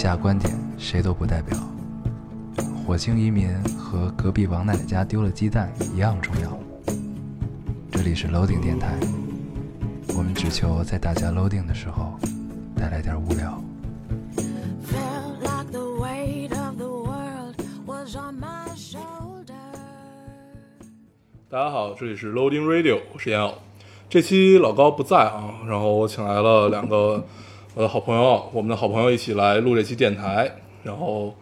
下观点谁都不代表。火星移民和隔壁王奶奶家丢了鸡蛋一样重要。这里是 Loading 电台，我们只求在大家 Loading 的时候带来点无聊。Felt like the weight of the world was on my shoulder. 大家好，这里是 Loading Radio，我是烟偶。这期老高不在啊，然后我请来了两个我的好朋友，我们的好朋友一起来录这期电台。然后，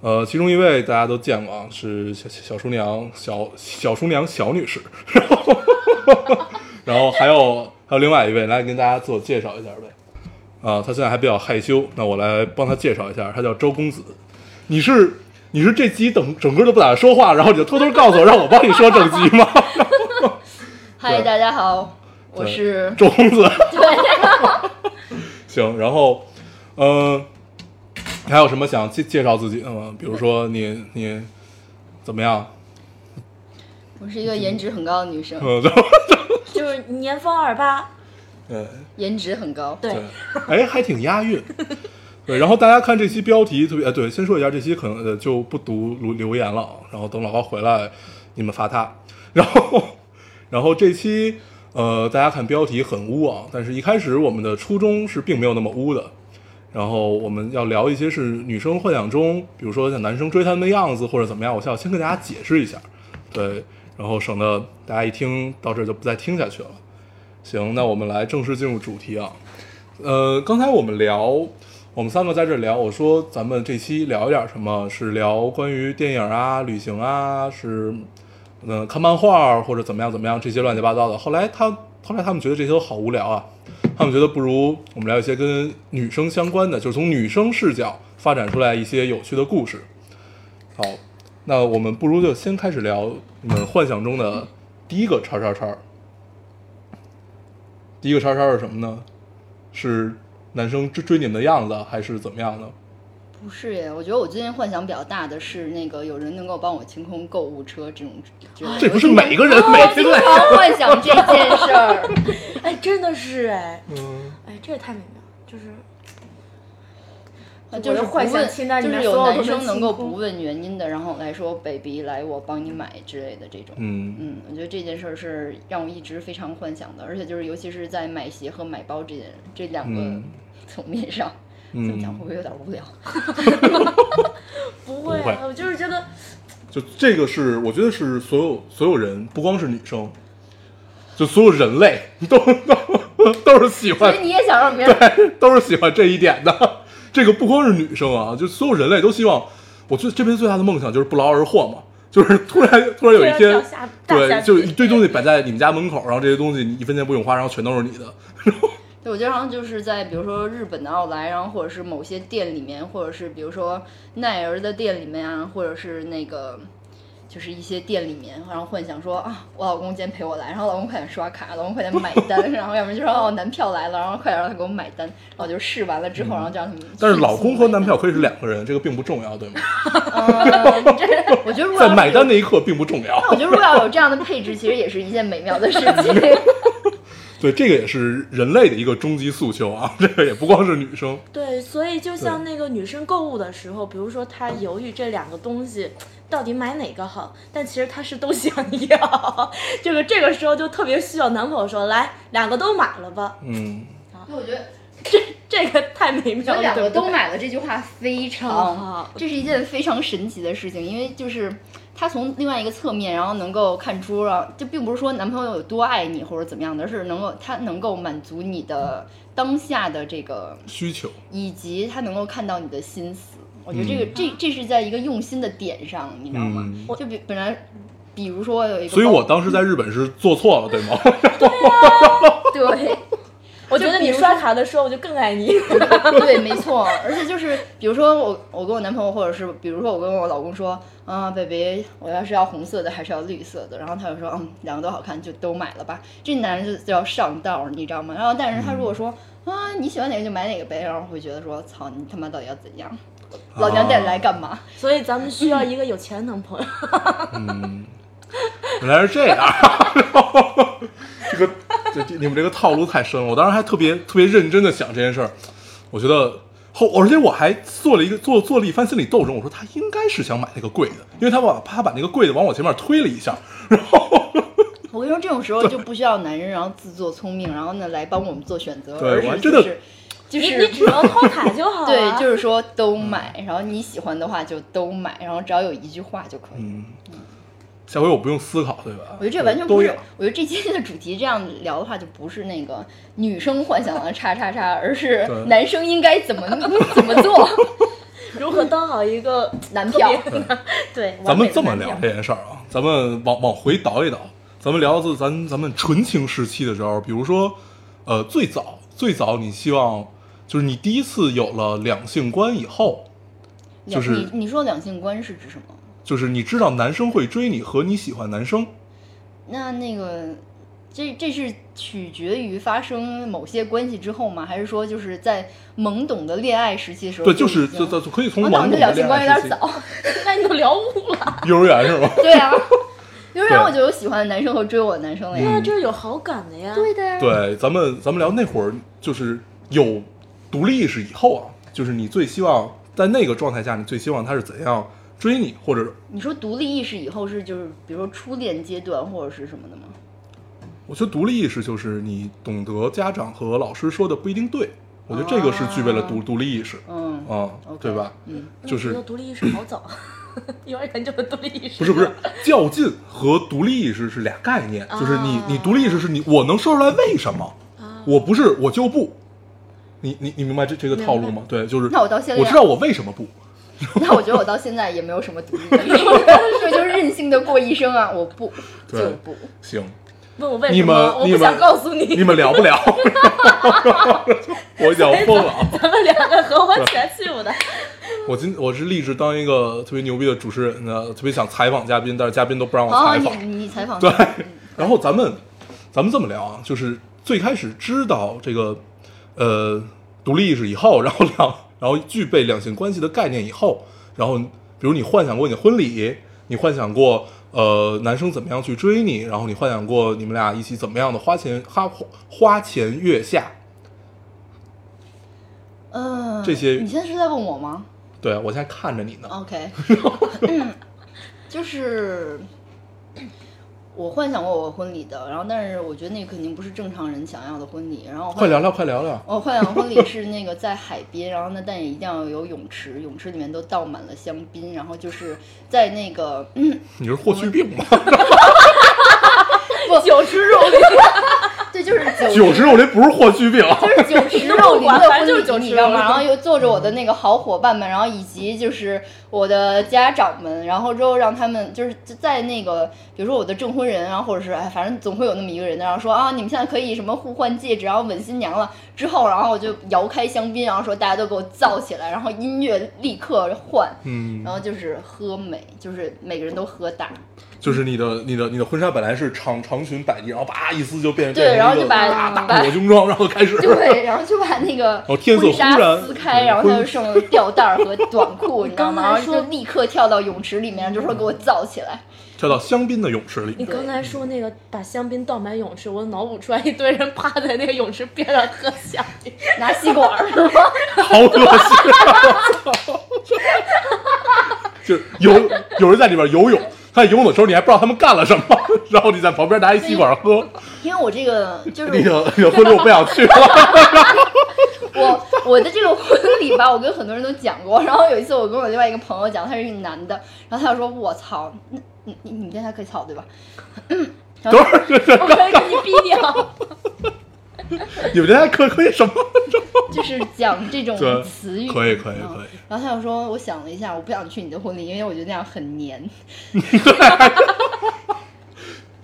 呃，其中一位大家都见过啊，是小小厨娘小小厨娘小女士。然后，然后还有还有另外一位，来跟大家自我介绍一下呗。啊，他现在还比较害羞，那我来帮他介绍一下，他叫周公子。你是你是这集整整个都不打算说话，然后你就偷偷告诉我，让我帮你说整集吗？嗨，大家好，我是周公子。行，然后，嗯、还有什么想介介绍自己的吗？比如说你你怎么样？我是一个颜值很高的女生，嗯，就是年方二八，对颜值很高。对对，哎，还挺押韵。对，然后大家看这期标题特别，呃，对，先说一下这期可能呃就不读留留言了，然后等老高回来你们发他。然后，然后这期呃大家看标题很污啊，但是一开始我们的初衷是并没有那么污的。然后我们要聊一些是女生幻想中，比如说像男生追她们的样子或者怎么样，我需要先跟大家解释一下，对，然后省得大家一听到这儿就不再听下去了。行，那我们来正式进入主题啊。呃，刚才我们聊，我们三个在这聊，我说咱们这期聊一点什么？是聊关于电影啊、旅行啊，是嗯、看漫画或者怎么样怎么样这些乱七八糟的。后来他后来他们觉得这些都好无聊啊，他们觉得不如我们聊一些跟女生相关的，就是从女生视角发展出来一些有趣的故事。好，那我们不如就先开始聊你们幻想中的第一个叉叉叉。第一个叉叉是什么呢？是男生追追你们的样子，还是怎么样呢？不是耶，我觉得我最近幻想比较大的是那个有人能够帮我清空购物车这种之类的。这不是每个人每天都在幻想这件 事儿。哎，真的是哎，嗯，哎，这也太美妙，就是呃就是幻不问想清单里就是有面所有男生能够不问原因的，然后来说 “baby 来我帮你买”之类的这种。嗯嗯，我觉得这件事儿是让我一直非常幻想的，而且就是尤其是在买鞋和买包这件这两个嗯层面上，怎么讲嗯会不会有点无聊？不 会不会啊，我就是觉得就这个是，我觉得是所有所有人，不光是女生，就所有人类 都都都是喜欢所以你也想让别人对，都是喜欢这一点的。这个不光是女生啊，就所有人类都希望，我最这辈子最大的梦想就是不劳而获嘛，就是突然突然有一天对，就一堆东西摆在你们家门口，然后这些东西你一分钱不用花，然后全都是你的。对，我经常就是在比如说日本的奥莱，然后或者是某些店里面，或者是比如说奈儿的店里面啊，或者是那个就是一些店里面，然后幻想说啊，我老公今天陪我来，然后老公快点刷卡，老公快点买单，然后要不然就说哦男票来了，然后快点让他给我买单，然后就试完了之后，然后就让他们。但是老公和男票可以是两个人，这个并不重要，对吗？嗯，这我觉得如果在买单那一刻并不重要。我觉得如果要有这样的配置，其实也是一件美妙的事情。对，这个也是人类的一个终极诉求啊，这个也不光是女生。对，所以就像那个女生购物的时候，比如说她犹豫这两个东西到底买哪个好，但其实她是都想要，这个这个时候就特别需要男朋友说来两个都买了吧，嗯，那我觉得这这个太美妙了，两个都买了这句话非常好，这是一件非常神奇的事情，因为就是他从另外一个侧面，然后能够看出了，就并不是说男朋友有多爱你或者怎么样的，而是能够他能够满足你的当下的这个，需求。以及他能够看到你的心思。我觉得这个、嗯这这是在一个用心的点上，你知道吗？嗯就比本来。比如说有一个，所以我当时在日本是做错了，对吗？对我觉得你刷卡的时候我就更爱你，对，没错，而且就是比如说我我跟我男朋友，或者是比如说我跟我老公说，啊，baby，我要是要红色的还是要绿色的，然后他就说，嗯，两个都好看，就都买了吧。这男人就就要上道，你知道吗？然后但是他如果说，啊，你喜欢哪个就买哪个呗，然后会觉得说，操，你他妈到底要怎样？老娘带你来干嘛？所以咱们需要一个有钱男朋友。嗯，原来是这样。这个 这这你们这个套路太深了。我当时还特别特别认真的想这件事儿，我觉得后，而且我还做了一个做做了一番心理斗争，我说他应该是想买那个贵的，因为他把他把那个贵的往我前面推了一下，然后 我跟你说，这种时候就不需要男人，然后自作聪明，然后呢来帮我们做选择，对而我还真的是就是就你是你只要掏卡就好了。对，就是说都买，然后你喜欢的话就都买，然后只要有一句话就可以。嗯，下回我不用思考，对吧？我觉得这完全不是，我觉得这期的主题这样聊的话，就不是那个女生幻想的叉叉叉，而是男生应该怎么 怎么做。如何当好一个男票特别的对，咱们这么聊这件事儿啊，咱们往往回倒一倒，咱们聊自咱咱们纯情时期的时候，比如说，呃，最早最早你希望就是你第一次有了两性观以后，就是你你说两性观是指什么？就是你知道男生会追你和你喜欢男生，那那个，这这是取决于发生某些关系之后吗？还是说就是在懵懂的恋爱时期的时候对，就是经就就可以从我脑子懵懂的两性观有点早。那你都聊悟了，幼儿园是吗？对啊，幼儿园我就有喜欢的男生和追我的男生了呀。那这是有好感的呀。对的呀。对，咱们咱们聊那会儿就是有独立意识以后啊，就是你最希望在那个状态下，你最希望他是怎样追你，或者你说独立意识以后是就是比如说初恋阶段或者是什么的吗？我觉得独立意识就是你懂得家长和老师说的不一定对，我觉得这个是具备了独、独立意识，嗯啊、OK 对吧？嗯，就是独立意识好早，幼儿园就有独立意识。不是不是，较劲和独立意识是俩概念，就是你啊你独立意识是你我能说出来为什么，啊我不是我就不，你你你明白这这个套路吗？对，就是那我到现在我知道我为什么不，那我觉得我到现在也没有什么独立意识，我就任性的过一生啊！我不就不，行，问我为你什么？们你们我不想告诉你。你们聊不聊？我已经要疯了啊！咱们两个合伙起来欺负他。我今我是立志当一个特别牛逼的主持人呢，特别想采访嘉宾，但是嘉宾都不让我哦，采访。你你采访对嗯，然后咱们咱们这么聊啊，就是最开始知道这个呃独立意识以后，然后两然后具备两性关系的概念以后，然后比如你幻想过你的婚礼，你幻想过呃男生怎么样去追你，然后你幻想过你们俩一起怎么样的花前花花前月下，嗯，这些你现在是在问我吗？对我现在看着你呢，？OK，嗯，就是我幻想过我婚礼的，然后但是我觉得那肯定不是正常人想要的婚礼，然后我幻快聊聊，快聊聊。我幻想婚礼是那个在海边，然后呢，但也一定要有泳池，泳池里面都倒满了香槟，然后就是在那个，嗯，你是霍去病吗？酒池肉林，对，就是 酒九十我这不是霍去病，就是 酒池肉林的反正就是婚礼，你知道吗？然后又坐着我的那个好伙伴们，然后以及就是我的家长们，然后之后让他们就是在那个，比如说我的证婚人啊，或者是哎，反正总会有那么一个人，然后说啊，你们现在可以什么互换戒指，然后吻新娘了。之后，然后我就摇开香槟，然后说大家都给我燥起来，然后音乐立刻换，嗯，然后就是喝美，就是每个人都喝大，就是你的你的你的婚纱本来是长长裙摆地，然后叭一撕就变成对然后就把大大把抹胸装，然后开始对，然后就把那个后天色婚纱忽然撕开，嗯然后他就婚剩吊带儿和短裤，你知道吗？然后刚才说就立刻跳到泳池里面，就说给我造起来。跳到香槟的泳池里你。刚才说那个把香槟倒满泳池，我脑补出来一堆人趴在那个泳池边上喝香槟。拿吸管儿是吗？好恶心、啊！就是有有人在里边游泳，他在游泳的时候你还不知道他们干了什么，然后你在旁边拿一吸管喝，因为我这个就是那个那个婚礼我不想去了。我我的这个婚礼吧，我跟很多人都讲过。然后有一次我跟我另外一个朋友讲，他是一个男的，然后他就说：“我操，那你你你跟他可以操对吧？”等会儿我可以给你逼掉。你们这还可可以什么？就是讲这种词语，可以可以嗯可以然后他就说：“我想了一下，我不想去你的婚礼，因为我觉得那样很黏。”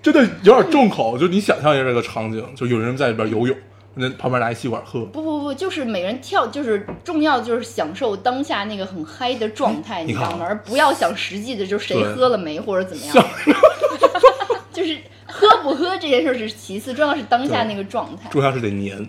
真的有点重口，就你想象一下这个场景，就有人在里边游泳，那旁边拿一吸管喝，不不不，就是每个人跳，就是重要就是享受当下那个很嗨的状态，你知道吗？而不要想实际的，就是谁喝了没或者怎么样。就是喝不喝这件事是其次，重要是当下那个状态。重要是得黏。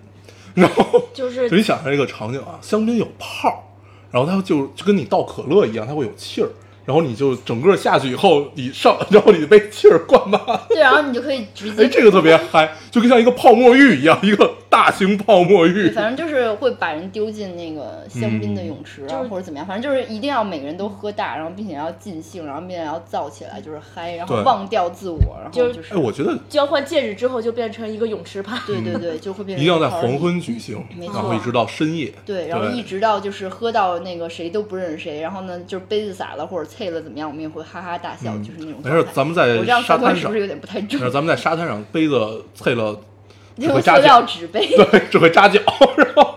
然后就是就你想象一个场景啊，香槟有泡，然后它就就跟你倒可乐一样，它会有气儿，然然后你就整个下去以后，你上，然后你被气儿灌满，对，然后你就可以直接，哎，这个特别嗨，就跟像一个泡沫浴一样，一个大型泡沫对，浴。反正就是会把人丢进那个香槟的泳池啊，就是或者怎么样，反正就是一定要每个人都喝大，然后并且要尽兴，然后并且要燥起来，就是嗨，然后忘掉自我，然后就就是哎，我觉得交换戒指之后就变成一个泳池趴。对对对，就会变成一定要在黄昏举行，没然后一直到深夜。对，然后一直到就是喝到那个谁都不认识谁，然后呢就是杯子洒了或者碎了怎么样，我们也会哈哈大笑，就是那种嗯没事。，咱们在沙滩上是不是，有点不太正？咱们在沙滩上杯子碎了，只用会扎塑料脚，纸杯，对，只会扎脚。然后，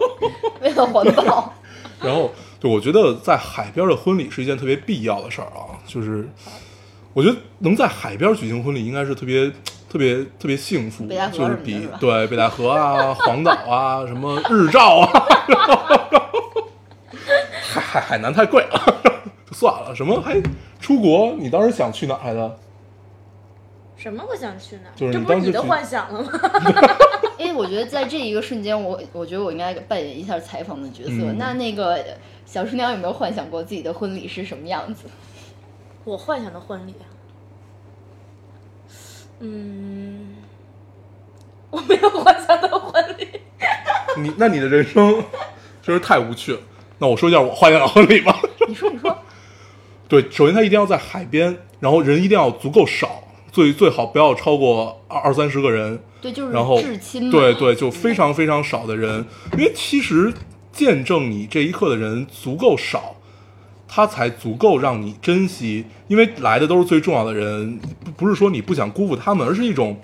为了环保。然后，对我觉得在海边的婚礼是一件特别必要的事儿啊，就是我觉得能在海边举行婚礼，应该是特别。特别特别幸福，就是比对北戴河啊、黄岛啊、什么日照啊，海海海南太贵了，就算了。什么还出国？你当时想去哪儿来的？什么我想去哪儿？就是这不是你的幻想了吗？因为，我觉得在这一个瞬间，我我觉得我应该扮演一下采访的角色。嗯那那个小厨娘有没有幻想过自己的婚礼是什么样子？我幻想的婚礼啊，嗯，我没有幻想的婚礼。你那你的人生真是太无趣了。那我说一下我幻想的婚礼吧。你说，你说，对，首先它一定要在海边，然后人一定要足够少，最最好不要超过二二三十个人。对，就是然后至亲。对对，就非常非常少的人，因为其实见证你这一刻的人足够少，他才足够让你珍惜，因为来的都是最重要的人，不不是说你不想辜负他们，而是一种，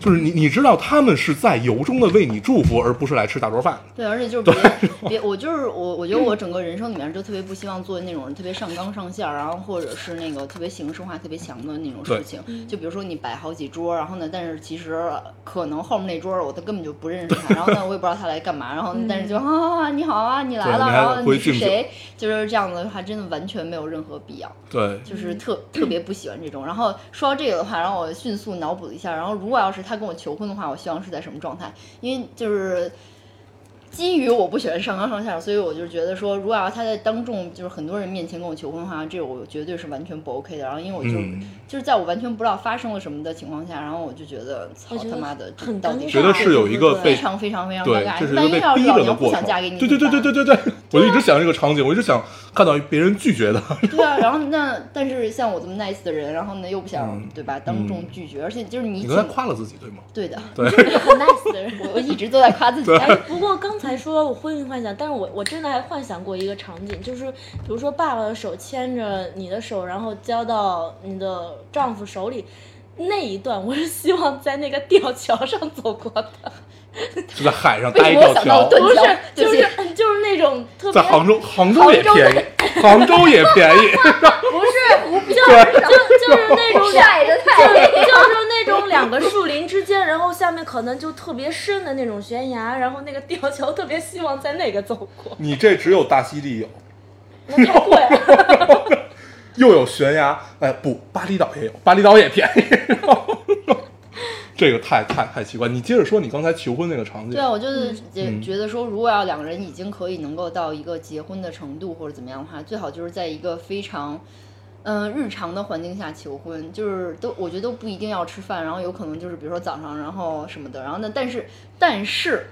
就是你你知道他们是在由衷的为你祝福，而不是来吃大桌饭。对，而且就是别别，我就是我，我觉得我整个人生里面就特别不希望做那种特别上纲上线儿，然后或者是那个特别形式化、特别强的那种事情。就比如说你摆好几桌，然后呢，但是其实可能后面那桌儿我都根本就不认识他，然后呢，我也不知道他来干嘛，然后但是就啊你好啊，你来了，然后你是谁？就是这样的话，真的完全没有任何必要。对，就是特特别不喜欢这种。然后说到这个的话，然后我迅速脑补了一下，然后如果要是他跟我求婚的话，我希望是在什么状态？因为就是。基于我不喜欢上纲上线，所以我就觉得说，如果要他在当众就是很多人面前跟我求婚的话，这我绝对是完全不 OK 的。然后因为我就、就是在我完全不知道发生了什么的情况下，然后我就觉得操他妈的，到底觉得是有一个非常非常非常对尴，尬。这是一个被万一要是逼老娘不着的过程。想嫁给你，对对对对对对对，我就一直想这个场景，我一直想看到别人拒绝的。对啊，然后那但是像我这么 nice 的人，然后呢又不想、嗯对吧当众拒绝，而且就是你你请刚才夸了自己对吗？对的，对，很 nice 的人。我我一直都在夸自己。哎，不过刚才说我婚姻幻想，但是我我真的还幻想过一个场景，就是比如说爸爸的手牵着你的手，然后交到你的丈夫手里，那一段我是希望在那个吊桥上走过的，就在海上为搭一吊桥，不 是？就是就是那种特别在杭州，杭州也便宜，杭州也便宜。不是湖边就就是那种两晒的就太是就是那种两个树林之间，然后下面可能就特别深的那种悬崖，然后那个吊桥特别希望在那个走过，你这只有大溪地有，那太贵了。又有悬崖，哎不，巴厘岛也有，巴厘岛也便宜。这个太太太奇怪。你接着说你刚才求婚那个场景。对啊，我就是觉嗯觉得说，如果要两个人已经可以能够到一个结婚的程度或者怎么样的话，最好就是在一个非常。嗯，日常的环境下求婚，就是都我觉得都不一定要吃饭，然后有可能就是比如说早上，然后什么的，然后呢，但是但是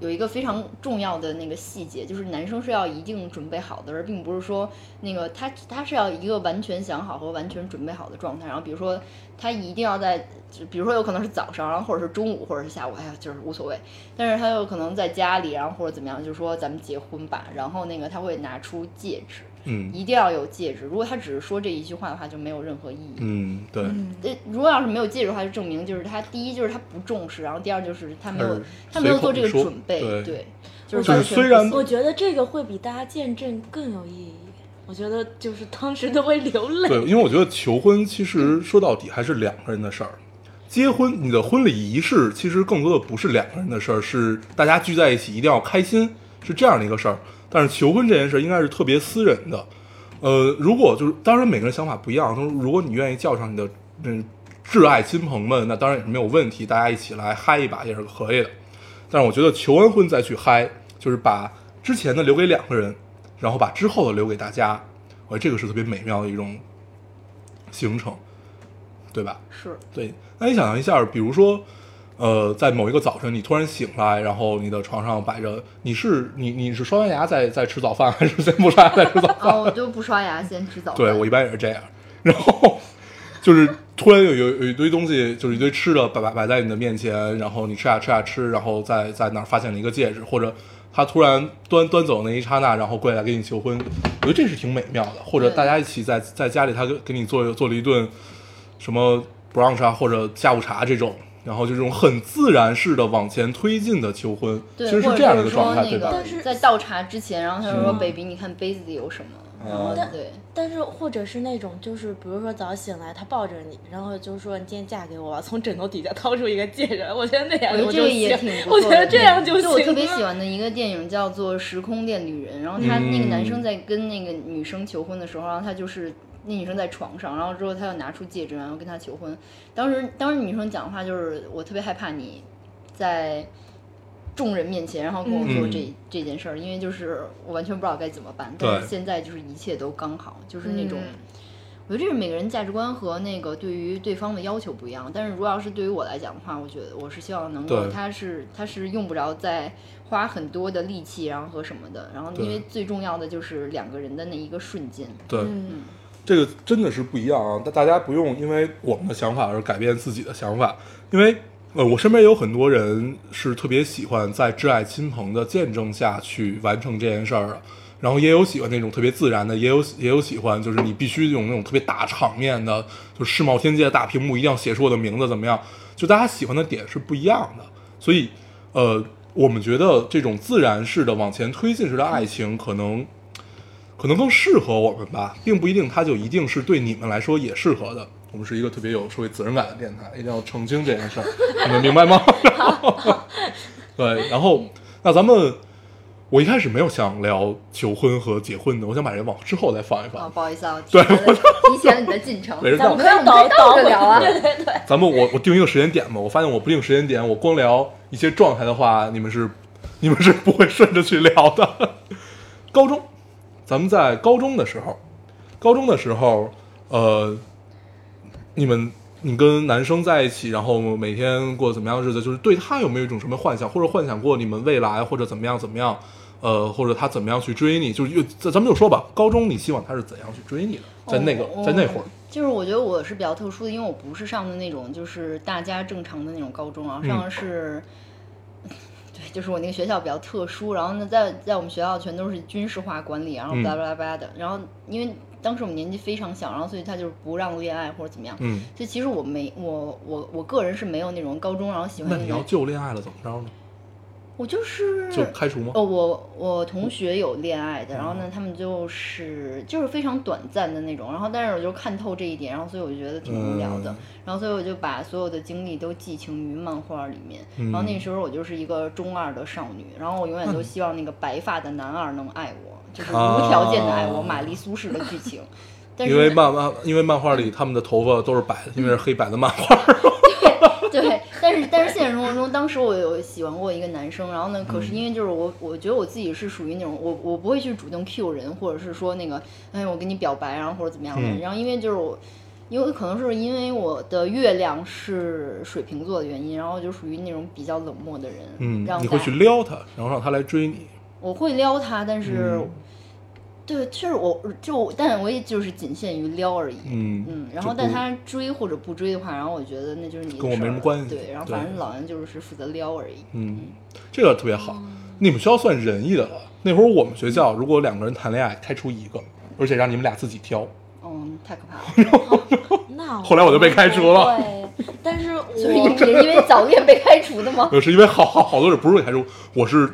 有一个非常重要的那个细节，就是男生是要一定准备好的，而并不是说那个他他是要一个完全想好和完全准备好的状态。然后比如说他一定要在，比如说有可能是早上，然后或者是中午，或者是下午，哎呀，就是无所谓。但是他有可能在家里，然后或者怎么样，就说咱们结婚吧，然后那个他会拿出戒指，嗯一定要有戒指。如果他只是说这一句话的话，就没有任何意义。嗯，对，呃，如果要是没有戒指的话，就证明就是他第一就是他不重视，然后第二就是他没有他没有做这个准备，对就是虽然我觉得这个会比大家见证更有意义。我觉得就是当时都会流泪。对，因为我觉得求婚其实说到底还是两个人的事儿。结婚，你的婚礼仪式其实更多的不是两个人的事儿，是大家聚在一起一定要开心，是这样的一个事儿。但是求婚这件事应该是特别私人的。呃，如果就是当然每个人想法不一样，就是如果你愿意叫上你的嗯挚爱亲朋们，那当然也是没有问题，大家一起来嗨一把也是可以的。但是我觉得求完婚再去嗨，就是把之前的留给两个人，然后把之后的留给大家。我我觉得这个是特别美妙的一种行程，对吧？是对，那你想象一下，比如说，呃，在某一个早晨，你突然醒来，然后你的床上摆着，你是你你是刷完牙再再吃早饭，还是先不刷牙再吃早饭？哦，我就不刷牙先吃早饭。对我一般也是这样，然后就是突然有有有一堆东西，就是一堆吃的摆摆摆在你的面前，然后你吃呀吃呀吃，然后在在那儿发现了一个戒指，或者他突然端端走那一刹那，然后过来给你求婚，我觉得这是挺美妙的。或者大家一起在在家里，他给给你做做了一顿什么 brunch 啊，或者下午茶这种。然后就这种很自然式的往前推进的求婚，对，其实是这样的一就是个状态，对吧？说那个但是在倒茶之前，然后他就说嗯：“baby，你看杯子里有什么？”然后嗯对，但是或者是那种，就是比如说早醒来，他抱着你，然后就说你今天嫁给我吧，从枕头底下掏出一个戒指，我觉得那样我觉得这就个也行挺不错的。我觉得这样就行。我特别喜。欢的一个电影叫做《时空恋旅人》，然后他那个男生嗯在跟那个女生求婚的时候，然后他就是那女生在床上，然后之后他又拿出戒指，然后跟她求婚。当时当时女生讲话就是我特别害怕你在众人面前，然后跟我做这、嗯这件事儿，因为就是我完全不知道该怎么办。但是现在就是一切都刚好，就是那种。嗯我觉得这是每个人价值观和那个对于对方的要求不一样，但是如果要是对于我来讲的话，我觉得我是希望能够，他是他是用不着再花很多的力气，然后和什么的，然后因为最重要的就是两个人的那一个瞬间。对，嗯，这个真的是不一样啊！大大家不用因为我们的想法而改变自己的想法，因为呃，我身边有很多人是特别喜欢在挚爱亲朋的见证下去完成这件事儿的，然后也有喜欢那种特别自然的，也有也有喜欢就是你必须用那种特别大场面的，就世贸天阶的大屏幕一定要写出我的名字怎么样？就大家喜欢的点是不一样的，所以呃，我们觉得这种自然式的往前推进式的爱情可能。可能更适合我们吧，并不一定它就一定是对你们来说也适合的。我们是一个特别有社会责任感的电台，一定要澄清这件事儿，你们明白吗？对，然后那咱们，我一开始没有想聊求婚和结婚的，我想把这往之后再放一放。哦。不好意思啊，对提前了 提前了你的进程没事，咱们可以我们倒倒着聊啊。对对对，咱们我我定一个时间点吧。我发现我不定时间点，我光聊一些状态的话，你们是你们是不会顺着去聊的。高中，咱们在高中的时候，高中的时候，呃，你们你跟男生在一起，然后每天过怎么样的日子，就是对他有没有一种什么幻想，或者幻想过你们未来或者怎么样怎么样，呃，或者他怎么样去追你，就是又咱咱们就说吧，高中你希望他是怎样去追你的，在那个、哦在那会儿。哦，就是我觉得我是比较特殊的，因为我不是上的那种就是大家正常的那种高中啊，上的是，对，就是我那个学校比较特殊，然后呢，在在我们学校全都是军事化管理，然后嗯。巴拉巴拉巴拉的，然后因为当时我们年纪非常小，然后所以他就是不让恋爱或者怎么样，嗯，所以其实我没我我我个人是没有那种高中然后喜欢那你要种，就恋爱了怎么着呢？我就是就开除吗？哦，我我同学有恋爱的，然后呢，他们就是就是非常短暂的那种，然后但是我就看透这一点，然后所以我就觉得挺无聊的，嗯然后所以我就把所有的精力都寄情于漫画里面，然后那嗯时候我就是一个中二的少女，然后我永远都希望那个白发的男二能爱我，就是无条件的爱我，啊玛丽苏式的剧情。但是因为漫漫，因为漫画里他们的头发都是白的，因为是黑白的漫画。对，但是 但是现实生活中，当时我有喜欢过一个男生，然后呢，可是因为就是我，我觉得我自己是属于那种我我不会去主动 Q 人，或者是说那个，哎，我跟你表白，然后或者怎么样的，嗯然后因为就是我。因为可能是因为我的月亮是水瓶座的原因，然后就属于那种比较冷漠的人。嗯让，你会去撩他，然后让他来追你。我会撩他，但是，嗯对，确实我就，但我也就是仅限于撩而已。嗯嗯，然后但他追或者不追的话，然后我觉得那就是你的跟我没什么关系对，然后反正老杨就是负责撩而已。嗯，这个特别好。你们学校算仁义的了。那会儿我们学校如果两个人谈恋爱，开除一个，而且让你们俩自己挑。嗯，太可怕了。那后来我就被开除了对，但是 我也因为早恋被开除的吗？呃，是因为好好好多人不是被开除，我是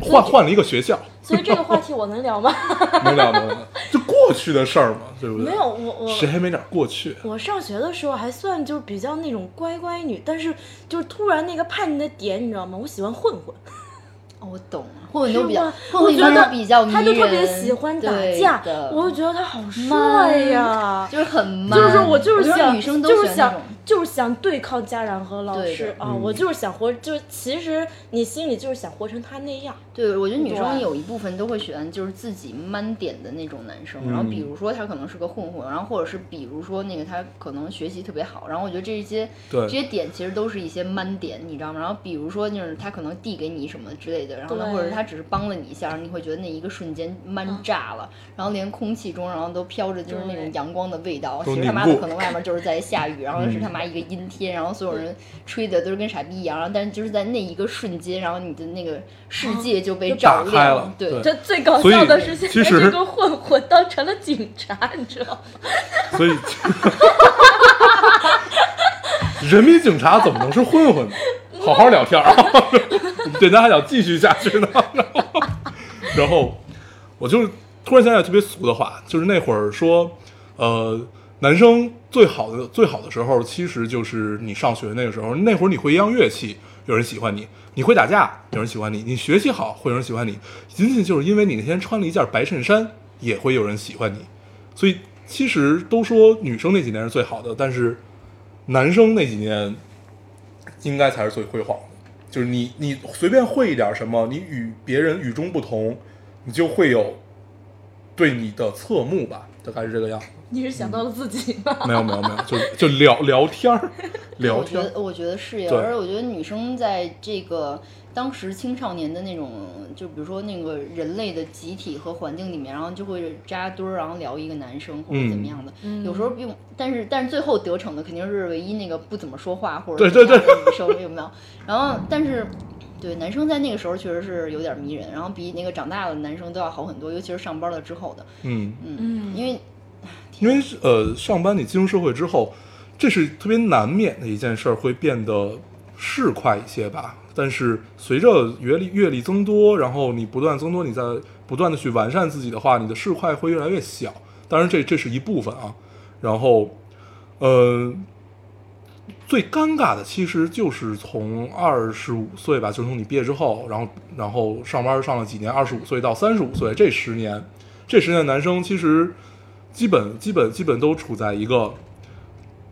换换了一个学校。所以这个话题我能聊吗？能聊能聊，就过去的事儿嘛，对不对？没有，我我谁还没点过去？我上学的时候还算就是比较那种乖乖女，但是就是突然那个叛逆的点，你知道吗？我喜欢混混，哦，我懂了，混混都比较是吗，混混一般我觉得都比较迷他就特别喜欢打架，我就觉得他好帅呀。就是很 man，就是我就是觉得想，女生都就是想喜欢那种，就是想对抗家长和老师啊，嗯。我就是想活，就是其实你心里就是想活成他那样。对，我觉得女生有一部分都会选就是自己 man 点的那种男生，然后嗯比如说他可能是个混混，然后或者是比如说那个他可能学习特别好，然后我觉得这些这些点其实都是一些 man 点，你知道吗？然后比如说就是他可能递给你什么之类的，然后呢或者是他只是帮了你一下，然后你会觉得那一个瞬间 man 炸了，然后连空气中然后都飘着就是那种阳光的味道，其实他妈的可能外面就是在下雨，然后是嗯他妈一个阴天，然后所有人吹的都是跟傻逼一样，然后但是就是在那一个瞬间，然后你的那个世界就被就照亮了对对这最搞笑的是，现其实在这个混混当成了警察，你知道吗？所以，人民警察怎么能是混混呢？好好聊天啊！我们电台还想继续下去呢。然后，然后我就突然想起来特别俗的话，就是那会儿说，呃，男生最好的最好的时候，其实就是你上学那个时候。那会儿你会一样乐器，有人喜欢你；你会打架，有人喜欢你；你学习好，会有人喜欢你。仅仅就是因为你那天穿了一件白衬衫，也会有人喜欢你。所以其实都说女生那几年是最好的，但是男生那几年应该才是最辉煌的。就是你你随便会一点什么，你与别人与众不同，你就会有对你的侧目吧，大概是这个样。你是想到了自己吗？没有没有没有，就就聊聊天儿，聊我觉天儿。得，我觉得是呀，而且我觉得女生在这个当时青少年的那种，就比如说那个人类的集体和环境里面，然后就会扎堆儿，然后聊一个男生或者怎么样的。有时候并，但是但是最后得逞的肯定是唯一那个不怎么说话或者对怎么样对的女生，有没有？然后，但是。对，男生在那个时候确实是有点迷人，然后比那个长大了的男生都要好很多，尤其是上班了之后的，嗯，嗯，因为因为呃，上班你进入社会之后，这是特别难免的一件事儿，会变得市侩一些吧。但是随着阅历阅历增多，然后你不断增多，你在不断的去完善自己的话，你的市侩会越来越小。当然这这是一部分啊。然后，呃，最尴尬的其实就是从二十五岁吧，就从你毕业之后，然后然后上班上了几年，二十五岁到三十五岁这十年，这十年的男生其实基本基本基本都处在一个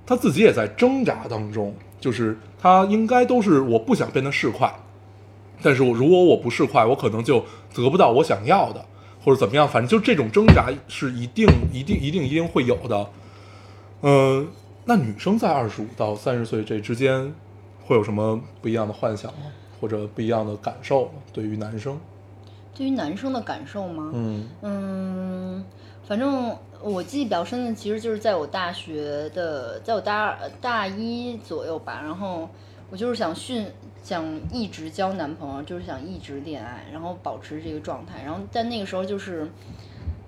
他自己也在挣扎当中，就是他应该都是我不想变得市侩，但是我如果我不市侩，我可能就得不到我想要的，或者怎么样，反正就这种挣扎是一定一定一定一定会有的。嗯、那女生在二十五到三十岁这之间会有什么不一样的幻想吗？或者不一样的感受吗？对于男生，对于男生的感受吗？嗯嗯，反正我记忆比较深的，其实就是在我大学的，在我大二大一左右吧，然后我就是想训，想一直交男朋友，就是想一直恋爱，然后保持这个状态，然后但那个时候就是。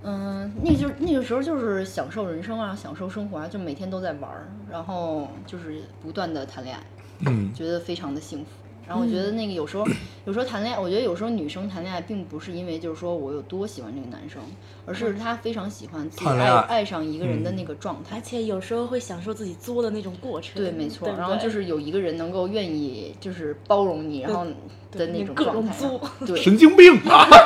嗯，那个就是那个时候就是享受人生啊，享受生活啊，就每天都在玩儿，然后就是不断的谈恋爱，嗯觉得非常的幸福。然后我觉得那个有时候，有时候谈恋爱，我觉得有时候女生谈恋爱并不是因为就是说我有多喜欢这个男生，而是她非常喜欢自己爱爱爱上一个人的嗯那个状态而。且有时候会享受自己作的那种过程。对，没错。对对然后就是有一个人能够愿意就是包容你，然后的那种状态啊。对，神经病啊！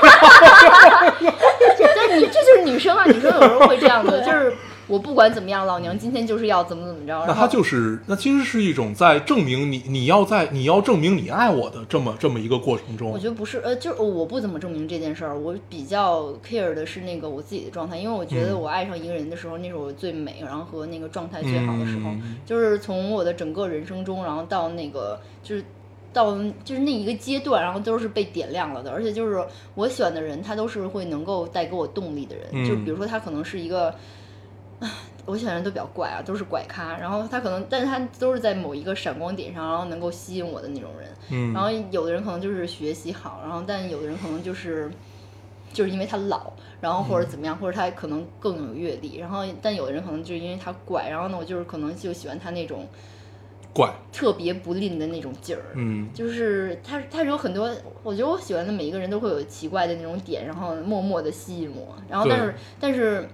但你这就是女生啊，女生有时候会这样的，就是我不管怎么样，老娘今天就是要怎么怎么着。那他就是，那其实是一种在证明你，你要在你要证明你爱我的这么这么一个过程中。我觉得不是，呃，就是我不怎么证明这件事儿，我比较 care 的是那个我自己的状态，因为我觉得嗯我爱上一个人的时候，那是我最美，然后和那个状态最好的时候，嗯就是从我的整个人生中，然后到那个就是。到就是那一个阶段，然后都是被点亮了的，而且就是我喜欢的人，他都是会能够带给我动力的人。就嗯比如说他可能是一个，我喜欢的人都比较怪啊，都是怪咖，然后他可能，但是他都是在某一个闪光点上，然后能够吸引我的那种人。嗯，然后有的人可能就是学习好，然后但有的人可能就是就是因为他老，然后或者怎么样，或者他可能更有阅历，然后但有的人可能就是因为他怪，然后呢，我就是可能就喜欢他那种怪，特别不吝的那种劲儿。嗯就是他，他是有很多，我觉得我喜欢的每一个人都会有奇怪的那种点，然后默默的吸引我。然后，但是对，但是，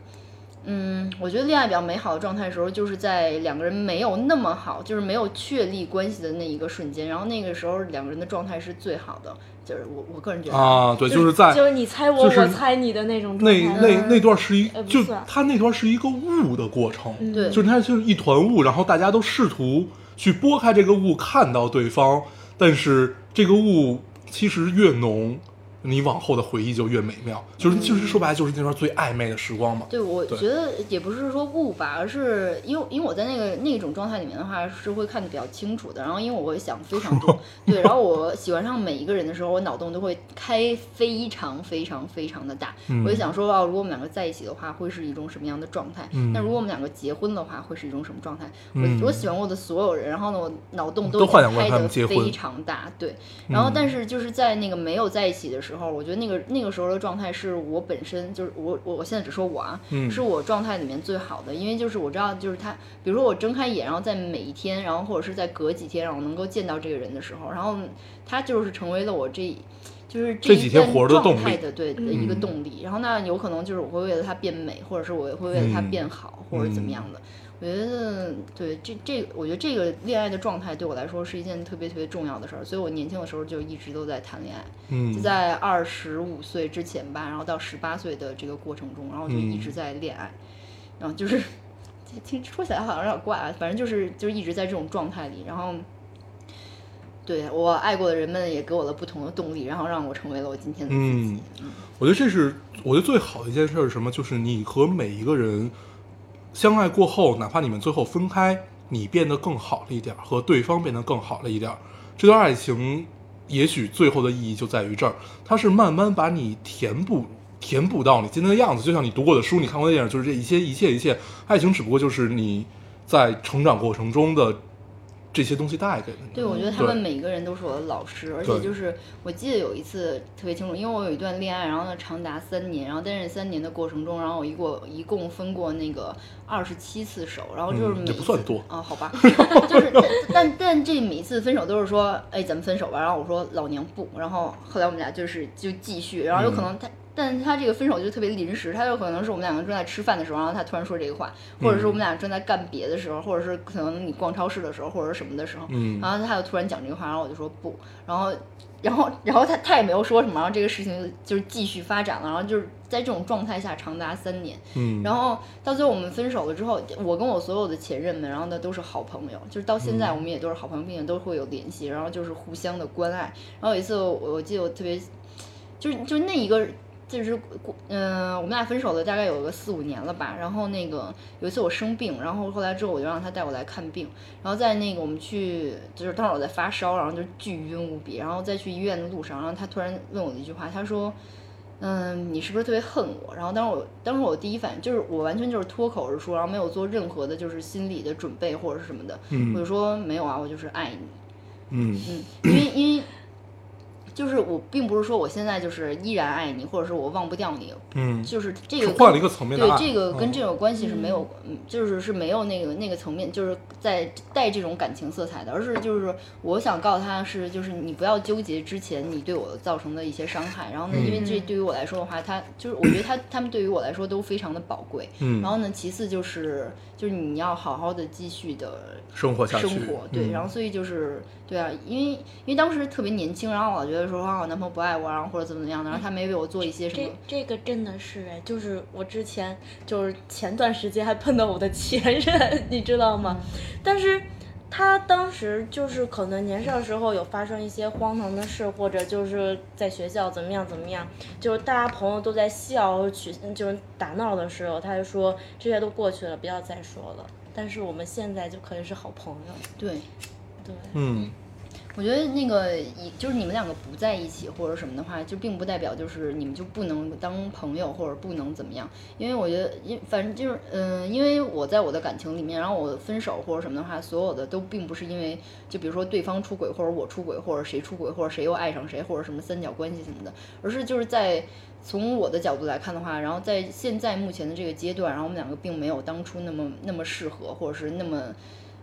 嗯，我觉得恋爱比较美好的状态的时候，就是在两个人没有那么好，就是没有确立关系的那一个瞬间，然后那个时候两个人的状态是最好的。就是我我个人觉得啊，对，就是在就是你猜我，就是我猜你的那种状那态。那那那段是一就呃不算它那段是一个雾的过程，对就是他就是一团雾，然后大家都试图去拨开这个雾，看到对方，但是这个雾其实越浓，你往后的回忆就越美妙，就是就是说白了就是那段最暧昧的时光嘛。对，我觉得也不是说误吧，而是因为因为我在那个那种状态里面的话，是会看得比较清楚的。然后因为我会想非常多，对，然后我喜欢上每一个人的时候，我脑洞都会开非常非常非常的大。嗯我就想说，哦，如果我们两个在一起的话，会是一种什么样的状态？嗯那如果我们两个结婚的话，会是一种什么状态？嗯我我喜欢过的所有人，然后呢，我脑洞都已经幻想过他开得们结婚非常大，对。然后嗯但是就是在那个没有在一起的时候，我觉得那个那个时候的状态是我本身就是我我我现在只说我啊，嗯是我状态里面最好的，因为就是我知道就是他，比如说我睁开眼，然后在每一天，然后或者是在隔几天，然后能够见到这个人的时候，然后他就是成为了我这。就是这一段几天活着的动力状态的对的一个嗯动力，然后那有可能就是我会为了他变美，或者是我会为了他嗯变好，或者怎么样的。我觉得对这这，我觉得这个恋爱的状态对我来说是一件特别特别重要的事儿，所以我年轻的时候就一直都在谈恋爱。嗯就在二十五岁之前吧，然后到十八岁的这个过程中，然后就一直在恋爱，然后就是听说起来好像有点怪啊，反正就是就是一直在这种状态里，然后对我爱过的人们也给我了不同的动力，然后让我成为了我今天的自己。嗯我觉得这是我觉得最好的一件事儿是什么？就是你和每一个人相爱过后，哪怕你们最后分开，你变得更好了一点儿，和对方变得更好了一点儿。这段爱情也许最后的意义就在于这儿，它是慢慢把你填补。填补到你今天的样子，就像你读过的书，你看过的电影，就是这一些一切一切，爱情只不过就是你在成长过程中的这些东西带给的。对，我觉得他们每个人都是我的老师，而且就是我记得有一次特别清楚，因为我有一段恋爱，然后呢长达三年，然后在这三年的过程中，然后我一过一共分过那个二十七次手，然后就是也不算多。啊，好吧，就是 但但但这每一次分手都是说，哎，咱们分手吧，然后我说老娘不，然后后来我们俩就是就继续，然后有可能他。但他这个分手就特别临时，他有可能是我们两个正在吃饭的时候，然后他突然说这个话，或者是我们俩正在干别的时候，或者是可能你逛超市的时候，或者什么的时候，嗯然后他就突然讲这个话，然后我就说不，然后，然后，然后他他也没有说什么，然后这个事情就是继续发展了，然后就是在这种状态下长达三年，嗯，然后到最后我们分手了之后，我跟我所有的前任们，然后呢都是好朋友，就是到现在我们也都是好朋友，并且都会有联系，然后就是互相的关爱。然后有一次我我记得我特别，就是就那一个。就是，嗯、我们俩分手了大概有个四五年了吧。然后那个有一次我生病，然后后来之后我就让他带我来看病。然后在那个我们去，就是当时我在发烧，然后就巨晕无比。然后在去医院的路上，然后他突然问我一句话，他说：“嗯，你是不是特别恨我？”然后当时我当时我第一反应就是我完全就是脱口而出，然后没有做任何的就是心理的准备或者是什么的，嗯我就说没有啊，我就是爱你。嗯嗯，因为因为就是我并不是说我现在就是依然爱你，或者是我忘不掉你，嗯，就是这个是换了一个层面的对这个跟嗯这种关系是没有，嗯，就是是没有那个那个层面，就是在带这种感情色彩的，而是就是我想告诉他是，就是你不要纠结之前你对我造成的一些伤害，然后呢，因为嗯这对于我来说的话，他就是我觉得他他们对于我来说都非常的宝贵，嗯。然后呢，其次就是就是你要好好的继续的生活下去，生活，对，嗯然后所以就是对啊，因为因为当时特别年轻，然后我老觉得说啊，我男朋友不爱我，然后或者怎么怎么样的，然后他没为我做一些什么这，这个真的是哎，就是我之前就是前段时间还碰到我的前任，你知道吗？但是他当时就是可能年少时候有发生一些荒唐的事，或者就是在学校怎么样怎么样，就是大家朋友都在笑取就是打闹的时候，他就说这些都过去了，不要再说了。但是我们现在就可以是好朋友，对。对，嗯我觉得那个一就是你们两个不在一起或者什么的话，就并不代表就是你们就不能当朋友或者不能怎么样。因为我觉得，因反正就是，嗯、因为我在我的感情里面，然后我分手或者什么的话，所有的都并不是因为，就比如说对方出轨或者我出轨或者谁出轨或者谁又爱上谁或者什么三角关系什么的，而是就是在。从我的角度来看的话，然后在现在目前的这个阶段，然后我们两个并没有当初那么那么适合，或者是那么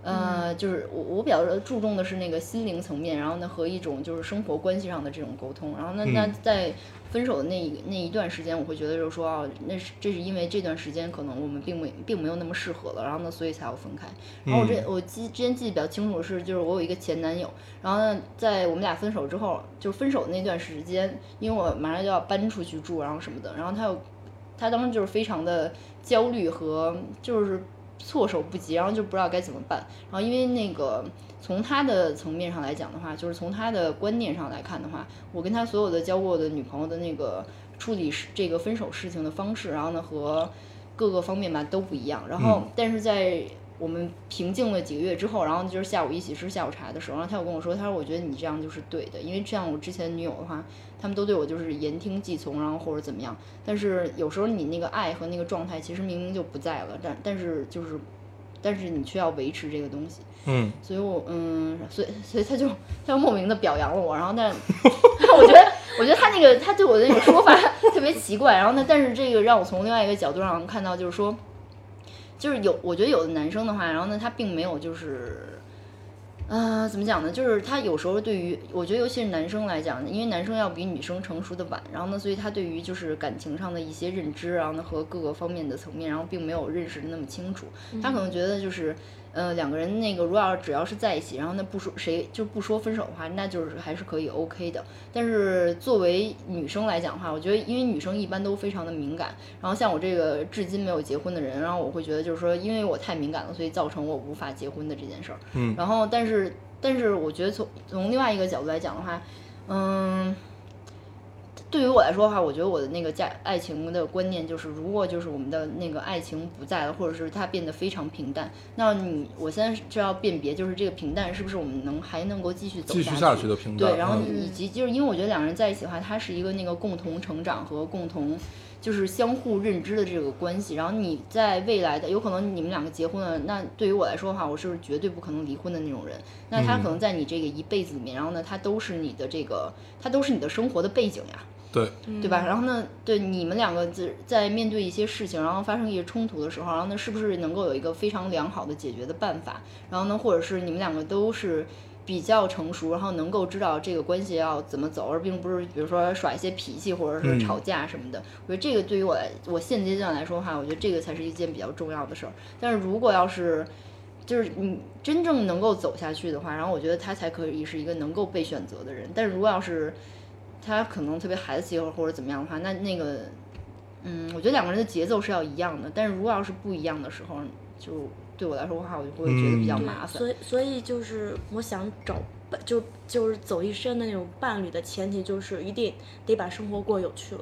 呃，就是我我比较注重的是那个心灵层面，然后呢和一种就是生活关系上的这种沟通，然后那那嗯。在分手的那一那一段时间，我会觉得就是说哦，那是这是因为这段时间可能我们并没并没有那么适合了，然后呢所以才要分开。然后我这嗯。我记之前记得比较清楚的是，就是我有一个前男友，然后呢在我们俩分手之后，就是分手的那段时间，因为我马上就要搬出去住，然后什么的，然后他又他当时就是非常的焦虑和就是措手不及，然后就不知道该怎么办。然后因为那个从他的层面上来讲的话，就是从他的观念上来看的话，我跟他所有的交过的女朋友的那个处理事这个分手事情的方式，然后呢和各个方面吧都不一样。然后嗯但是在我们平静了几个月之后，然后就是下午一起吃下午茶的时候，然后他又跟我说，他说我觉得你这样就是对的，因为这样我之前女友的话，他们都对我就是言听计从，然后或者怎么样。但是有时候你那个爱和那个状态其实明明就不在了，但但是就是，但是你却要维持这个东西。嗯，所以我嗯，所以所以他就他就莫名的表扬了我，然后但 我觉得我觉得他那个他对我的那种说法特别奇怪，然后呢，但是这个让我从另外一个角度上看到，就是说，就是有我觉得有的男生的话，然后呢，他并没有就是。呃，怎么讲呢？就是他有时候对于，我觉得尤其是男生来讲，因为男生要比女生成熟的晚，然后呢，所以他对于就是感情上的一些认知，然后呢和各个方面的层面，然后并没有认识的那么清楚。他可能觉得就是，呃，两个人那个如果要只要是在一起，然后那不说谁就不说分手的话，那就是还是可以 OK 的。但是作为女生来讲的话，我觉得因为女生一般都非常的敏感，然后像我这个至今没有结婚的人，然后我会觉得就是说，因为我太敏感了，所以造成我无法结婚的这件事儿。嗯然后但是但是我觉得从从另外一个角度来讲的话，嗯。对于我来说的话，我觉得我的那个家爱情的观念就是，如果就是我们的那个爱情不在了，或者是它变得非常平淡，那你我现在就要辨别，就是这个平淡是不是我们能还能够继续走继续下下去的平淡对，然后嗯以及就是因为我觉得两个人在一起的话，它是一个那个共同成长和共同就是相互认知的这个关系。然后你在未来的有可能你们两个结婚了，那对于我来说的话，我是绝对不可能离婚的那种人。那他可能在你这个一辈子里面，然后呢，他都是你的这个，他都是你的生活的背景呀。对，对吧？然后呢，对你们两个在在面对一些事情，然后发生一些冲突的时候，然后呢，是不是能够有一个非常良好的解决的办法？然后呢，或者是你们两个都是比较成熟，然后能够知道这个关系要怎么走，而并不是比如说耍一些脾气或者嗯是吵架什么的。我觉得这个对于我来，我现阶段来说的话，我觉得这个才是一件比较重要的事儿。但是如果要是就是你真正能够走下去的话，然后我觉得他才可以是一个能够被选择的人。但是如果要是他可能特别孩子气或者怎么样的话，那那个，嗯，我觉得两个人的节奏是要一样的。但是如果要是不一样的时候，就对我来说的话，我就会觉得比较嗯麻烦。所以所以就是我想找伴，就就是走一生的那种伴侣的前提就是一定得把生活过有趣了。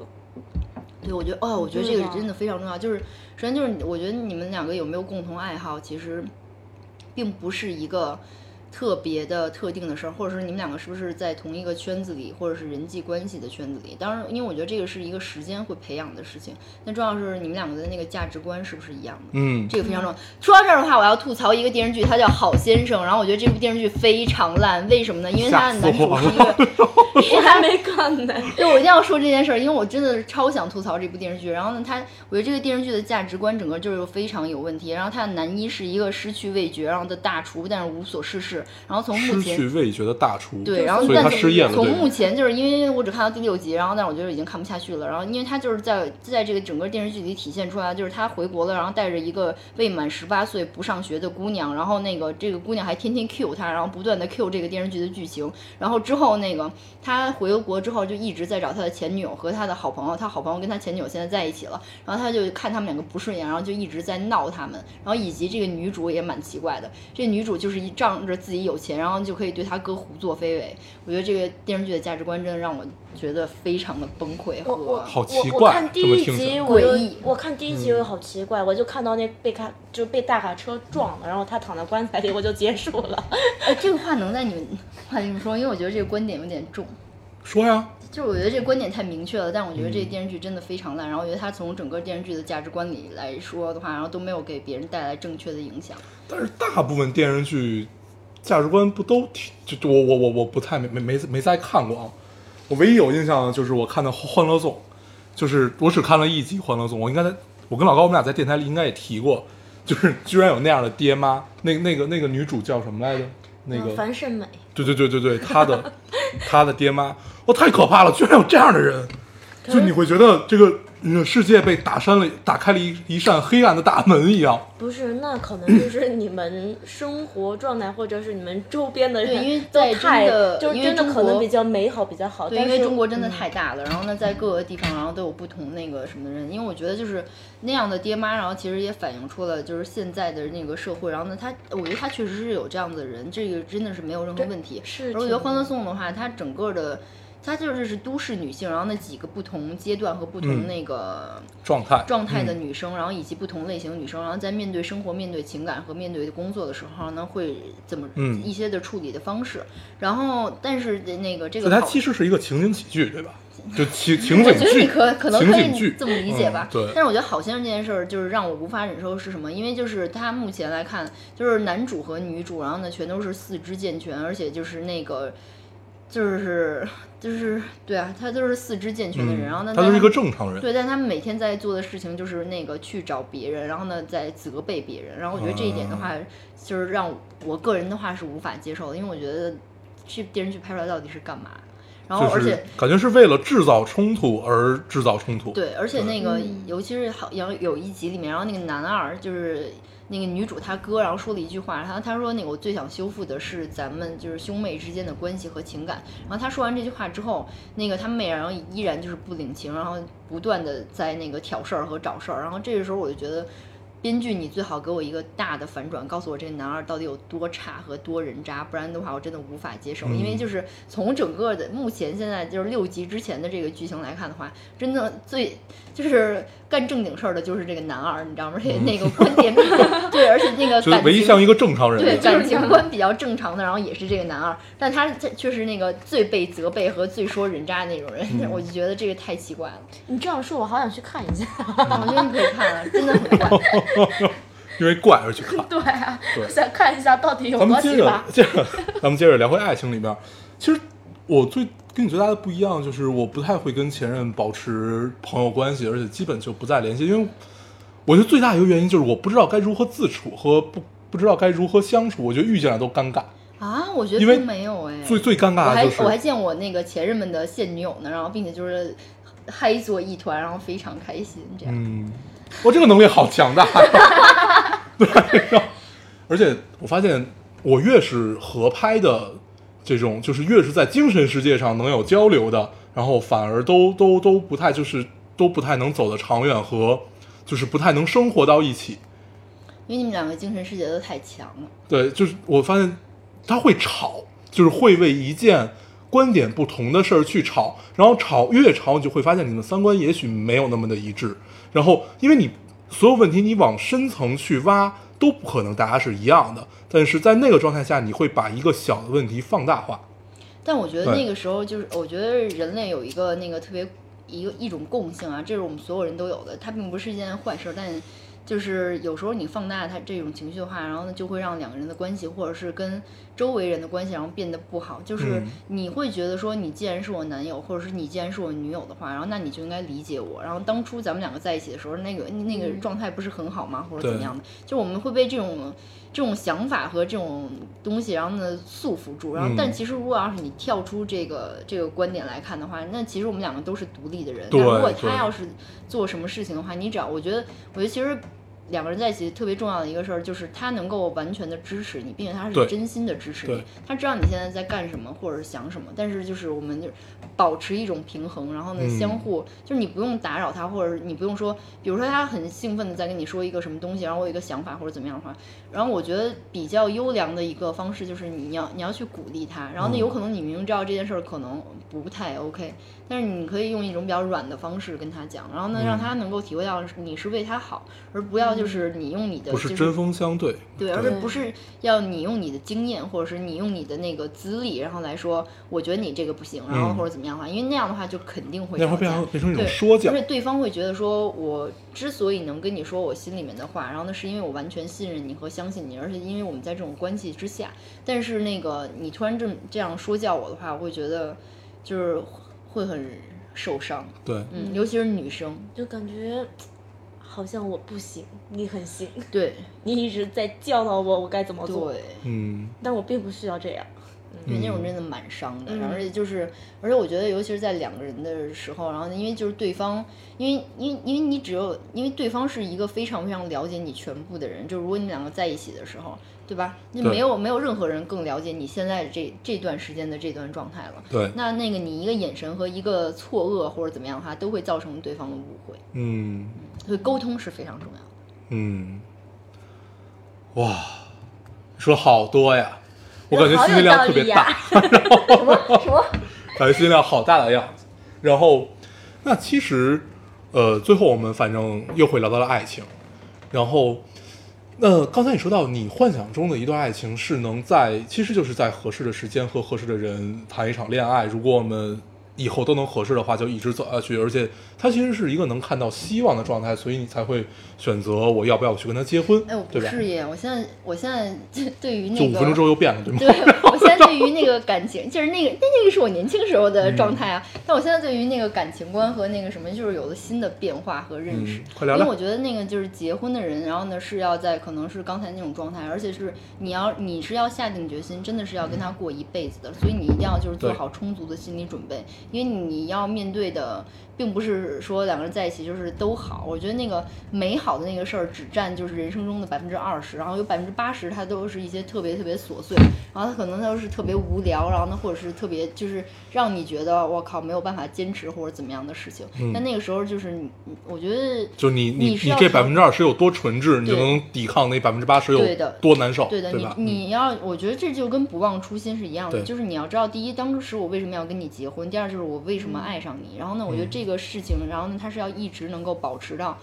对，我觉得哦，我觉得这个真的非常重要。就是首先就是我觉得你们两个有没有共同爱好，其实并不是一个特别的特定的事儿，或者是你们两个是不是在同一个圈子里，或者是人际关系的圈子里。当然，因为我觉得这个是一个时间会培养的事情。但重要是你们两个的那个价值观是不是一样的？嗯，这个非常重要。说到这儿的话，我要吐槽一个电视剧，它叫《好先生》，然后我觉得这部电视剧非常烂，为什么呢？因为它的男主是一个，我还没看呢。对，我一定要说这件事儿，因为我真的是超想吐槽这部电视剧。然后呢，它我觉得这个电视剧的价值观整个就是非常有问题。然后他的男一是一个失去味觉然后的大厨，但是无所事事。然后从目失前去味觉的大厨，对，然后他失业了，从目前就是因为我只看到第六集，然后但是我觉得已经看不下去了。然后因为他就是在在这个整个电视剧里体现出来，就是他回国了，然后带着一个未满十八岁不上学的姑娘，然后那个这个姑娘还天天 Q 他，然后不断的 Q 这个电视剧的剧情。然后之后那个他回国之后就一直在找他的前女友和他的好朋友，他好朋友跟他前女友现在在一起了，然后他就看他们两个不顺眼，然后就一直在闹他们。然后以及这个女主也蛮奇怪的，这女主就是一仗着自己有钱，然后就可以对他哥胡作非为。我觉得这个电视剧的价值观真的让我觉得非常的崩溃和好奇我我怪看第一集我就我看第一集我好奇怪，我就看到那被卡就被大卡车撞了，然后他躺在棺材里，我就结束了。哎，这个话能在你们话里面说，因为我觉得这个观点有点重。说呀，就是我觉得这个观点太明确了，但我觉得这个嗯电视剧真的非常烂。然后我觉得它从整个电视剧的价值观里来说的话，然后都没有给别人带来正确的影响。但是大部分电视剧价值观不都挺就就我我我我不太没没没没再看过啊。我唯一有印象的就是我看的《欢乐颂》，就是我只看了一集《欢乐颂》，我应该在我跟老高我们俩在电台里应该也提过，就是居然有那样的爹妈。那那个那个女主叫什么来着？那个嗯樊胜美，对对对对对，她的她的爹妈，哦，太可怕了，居然有这样的人，就你会觉得这个呃世界被打扇了，打开了一一扇黑暗的大门一样。不是，那可能就是你们生活状态，或者是你们周边的人，对因为在都太真的就是因为真的可能比较美好，比较好。对，因为中国真的嗯太大了，然后呢，在各个地方，然后都有不同那个什么的人。因为我觉得就是那样的爹妈，然后其实也反映出了就是现在的那个社会。然后呢，他我觉得他确实是有这样子的人，这个真的是没有任何问题。是而我觉得《欢乐颂》的话，它整个的。它就是是都市女性，然后那几个不同阶段和不同嗯那个状态状态的女生，然后以及不同类型的女生，然后在面对生活、面对情感和面对工作的时候呢，会怎么嗯一些的处理的方式。然后，但是那个这个它其实是一个情景喜剧，对吧？就情 情景我觉得你剧，可可能可以这么理解吧嗯。对但是我觉得好先生这件事儿就是让我无法忍受是什么？因为就是他目前来看，就是男主和女主，然后呢全都是四肢健全，而且就是那个。就是就是对啊，他都是四肢健全的人，然后呢，他就是一个正常人。对，但他们每天在做的事情就是那个去找别人，然后呢在责备别人，然后我觉得这一点的话，就是让我个人的话是无法接受的，因为我觉得这电视剧拍出来到底是干嘛？然后而且感觉是为了制造冲突而制造冲突。对，而且那个嗯尤其是好有有一集里面，然后那个男二就是那个女主她哥，然后说了一句话，然后他说那个我最想修复的是咱们就是兄妹之间的关系和情感。然后他说完这句话之后，那个他妹然后依然就是不领情，然后不断的在那个挑事儿和找事儿。然后这个时候我就觉得。编剧，你最好给我一个大的反转，告诉我这个男二到底有多差和多人渣，不然的话我真的无法接受。因为嗯就是从整个的目前现在就是六集之前的这个剧情来看的话，真的最就是干正经事儿的就是这个男二，你知道吗？而 且那个观点比较对，而且那个就是感情唯一像一个正常人。对感情观比较正常的，然后也是这个男二，但他这却是那个最被责备和最说人渣的那种人，嗯我就觉得这个太奇怪了。你这样说，我好想去看一下。我觉得你可以看了，真的很怪。因为怪而去看。对啊，对想看一下到底有咱们接着多奇葩。接着，咱们接着聊回爱情里边。其实我最跟你最大的不一样就是，我不太会跟前任保持朋友关系，而且基本就不再联系，因为我觉得最大一个原因就是我不知道该如何自处和不不知道该如何相处，我觉得遇见了都尴尬。啊，我觉得因为并没有哎，最最尴尬的就是我还见我那个前任们的现女友呢，然后并且就是嗨作一团，然后非常开心这样。嗯，我这个能力好强大呀！对，而且我发现，我越是合拍的这种，就是越是在精神世界上能有交流的，然后反而都都都不太就是都不太能走得长远和就是不太能生活到一起。因为你们两个精神世界都太强了。对，就是我发现他会吵，就是会为一件观点不同的事儿去吵，然后吵越吵，你就会发现你们三观也许没有那么的一致。然后，因为你所有问题你往深层去挖，都不可能大家是一样的。但是在那个状态下，你会把一个小的问题放大化。但我觉得那个时候就是，我觉得人类有一个那个特别一个一种共性啊，这是我们所有人都有的，它并不是一件坏事，但就是有时候你放大它这种情绪的话，然后呢就会让两个人的关系，或者是跟周围人的关系，然后变得不好。就是嗯你会觉得说，你既然是我男友，或者是你既然是我女友的话，然后那你就应该理解我。然后当初咱们两个在一起的时候，那个那个状态不是很好吗？或者怎么样的？就我们会被这种这种想法和这种东西，然后呢束缚住。然后，嗯但其实如果要是你跳出这个这个观点来看的话，那其实我们两个都是独立的人。对那如果他要是做什么事情的话，你只要我觉得，我觉得其实。两个人在一起特别重要的一个事儿，就是他能够完全的支持你，并且他是真心的支持你。他知道你现在在干什么，或者是想什么，但是就是我们就保持一种平衡，然后呢，嗯相互就是你不用打扰他，或者是你不用说，比如说他很兴奋的在跟你说一个什么东西，然后我有一个想法或者怎么样的话，然后我觉得比较优良的一个方式就是你要你要去鼓励他，然后呢，嗯有可能你明明知道这件事儿可能不太 OK，但是你可以用一种比较软的方式跟他讲，然后呢，嗯让他能够体会到你是为他好，而不要就是你用你的就是不针锋相对，对，而不是要你用你的经验，或者是你用你的那个资历，然后来说，我觉得你这个不行，然后嗯或者怎么样的话，因为那样的话就肯定会那会变成变成一种对说教而。且对方会觉得说，我之所以能跟你说我心里面的话，然后那，是因为我完全信任你和相信你，而且因为我们在这种关系之下。但是那个你突然这么这样说教我的话，我会觉得就是会很受伤，对，嗯，尤其是女生，就感觉好像我不行，你很行，对。你一直在教导我我该怎么做，对，嗯。但我并不需要这样。对，那种真的蛮伤的。嗯。然后而且就是，而且我觉得，尤其是在两个人的时候，然后因为就是对方，因为因为因为你只有因为对方是一个非常非常了解你全部的人，就如果你们两个在一起的时候，对吧？那没有没有任何人更了解你现在这这段时间的这段状态了。对，那那个你一个眼神和一个错愕或者怎么样的话，都会造成对方的误会，嗯所以沟通是非常重要的。嗯，哇，说好多呀，我感觉信息量特别大。什么什么？感觉信息量好大的样子。然后，那其实，呃，最后我们反正又会聊到了爱情。然后，那刚才你说到你幻想中的一段爱情是能在，其实就是在合适的时间和合适的人谈一场恋爱。如果我们以后都能合适的话，就一直走下去。而且，它其实是一个能看到希望的状态，所以你才会选择我要不要去跟他结婚，哎，我？不是耶，我现在我现在 对于那个就五分钟之后又变了，对吗？现在对于那个感情，就是那个那那个是我年轻时候的状态啊，但我现在对于那个感情观和那个什么，就是有了新的变化和认识。嗯快聊聊因为我觉得那个就是结婚的人，然后呢是要在可能是刚才那种状态，而且是你要你是要下定决心，真的是要跟他过一辈子的，所以你一定要就是做好充足的心理准备，因为你要面对的。并不是说两个人在一起就是都好，我觉得那个美好的那个事儿只占就是人生中的百分之二十，然后有百分之八十它都是一些特别特别琐碎，然后它可能都是特别无聊，然后呢或者是特别就是让你觉得我靠没有办法坚持或者怎么样的事情。嗯但那个时候就是你，我觉得就你你你这百分之二十有多纯质，你就能抵抗那百分之八十有多难受，对的，吧？你你要，我觉得这就跟不忘初心是一样的，就是你要知道，第一，当时我为什么要跟你结婚；第二，就是我为什么爱上你。然后呢，我觉得嗯这个事情，然后呢，他是要一直能够保持到。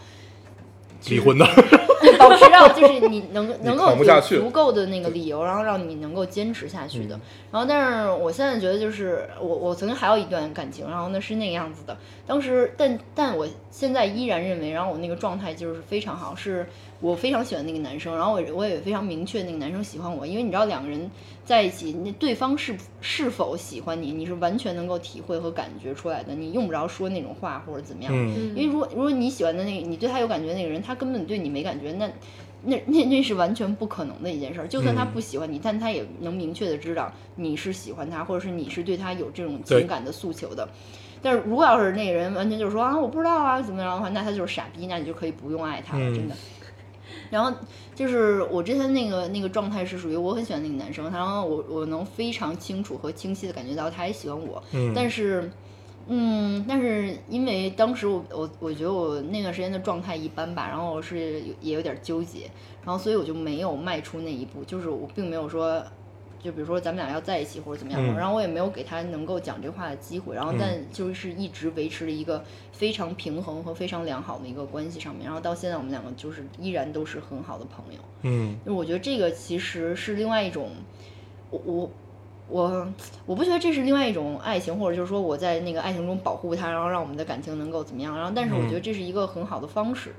离婚的，保持到就是你能 能够有足够的那个理由，然后让你能够坚持下去的。嗯然后，但是我现在觉得就是我我曾经还有一段感情，然后呢是那个样子的。当时，但但我现在依然认为，然后我那个状态就是非常好，是我非常喜欢那个男生，然后我我也非常明确那个男生喜欢我，因为你知道两个人在一起，那对方是是否喜欢你，你是完全能够体会和感觉出来的，你用不着说那种话或者怎么样。嗯因为如果如果你喜欢的那个，你对他有感觉那个人，他根本对你没感觉，那那那那是完全不可能的一件事儿。就算他嗯不喜欢你，但他也能明确的知道你是喜欢他，或者是你是对他有这种情感的诉求的。但是如果要是那个人完全就是说啊我不知道啊怎么样的话，那他就是傻逼，那你就可以不用爱他了，嗯真的。然后就是我之前那个那个状态是属于我很喜欢那个男生，然后我我能非常清楚和清晰的感觉到他也喜欢我，嗯，但是，嗯，但是因为当时我我我觉得我那段时间的状态一般吧，然后我是也有点纠结，然后所以我就没有迈出那一步，就是我并没有说。就比如说咱们俩要在一起或者怎么样，嗯然后我也没有给他能够讲这话的机会，然后嗯但就是一直维持了一个非常平衡和非常良好的一个关系上面，然后到现在我们两个就是依然都是很好的朋友。嗯我觉得这个其实是另外一种，我我我我不觉得这是另外一种爱情，或者就是说我在那个爱情中保护他，然后让我们的感情能够怎么样，然后但是我嗯觉得这是一个很好的方式。嗯，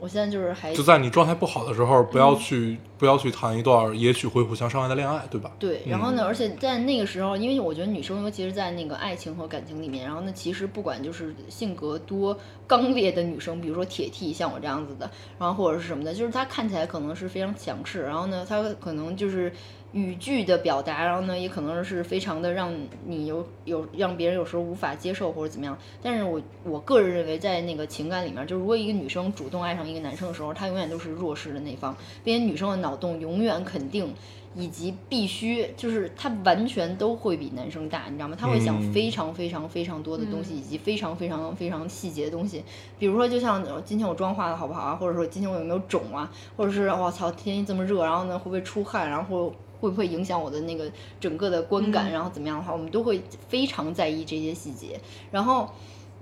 我现在就是还就在你状态不好的时候，不要嗯去不要去谈一段也许会互相伤害的恋爱，对吧？对，然后呢，而且在那个时候，因为我觉得女生，尤其是在那个爱情和感情里面，然后呢，其实不管就是性格多刚烈的女生，比如说铁 T 像我这样子的，然后或者是什么的，就是她看起来可能是非常强势，然后呢，她可能就是语句的表达，然后呢，也可能是非常的让你有有让别人有时候无法接受或者怎么样。但是我我个人认为，在那个情感里面，就如果一个女生主动爱上一个男生的时候，她永远都是弱势的那方，并且女生的脑洞永远肯定。以及必须就是她完全都会比男生大，你知道吗？她会想嗯非常非常非常多的东西，以及非常非常非常细节的东西。比如说，就像呃今天我妆化的好不好啊，或者说今天我有没有肿啊，或者是我操天气这么热，然后呢会不会出汗，然后会会不会影响我的那个整个的观感，嗯然后怎么样的话，我们都会非常在意这些细节。然后，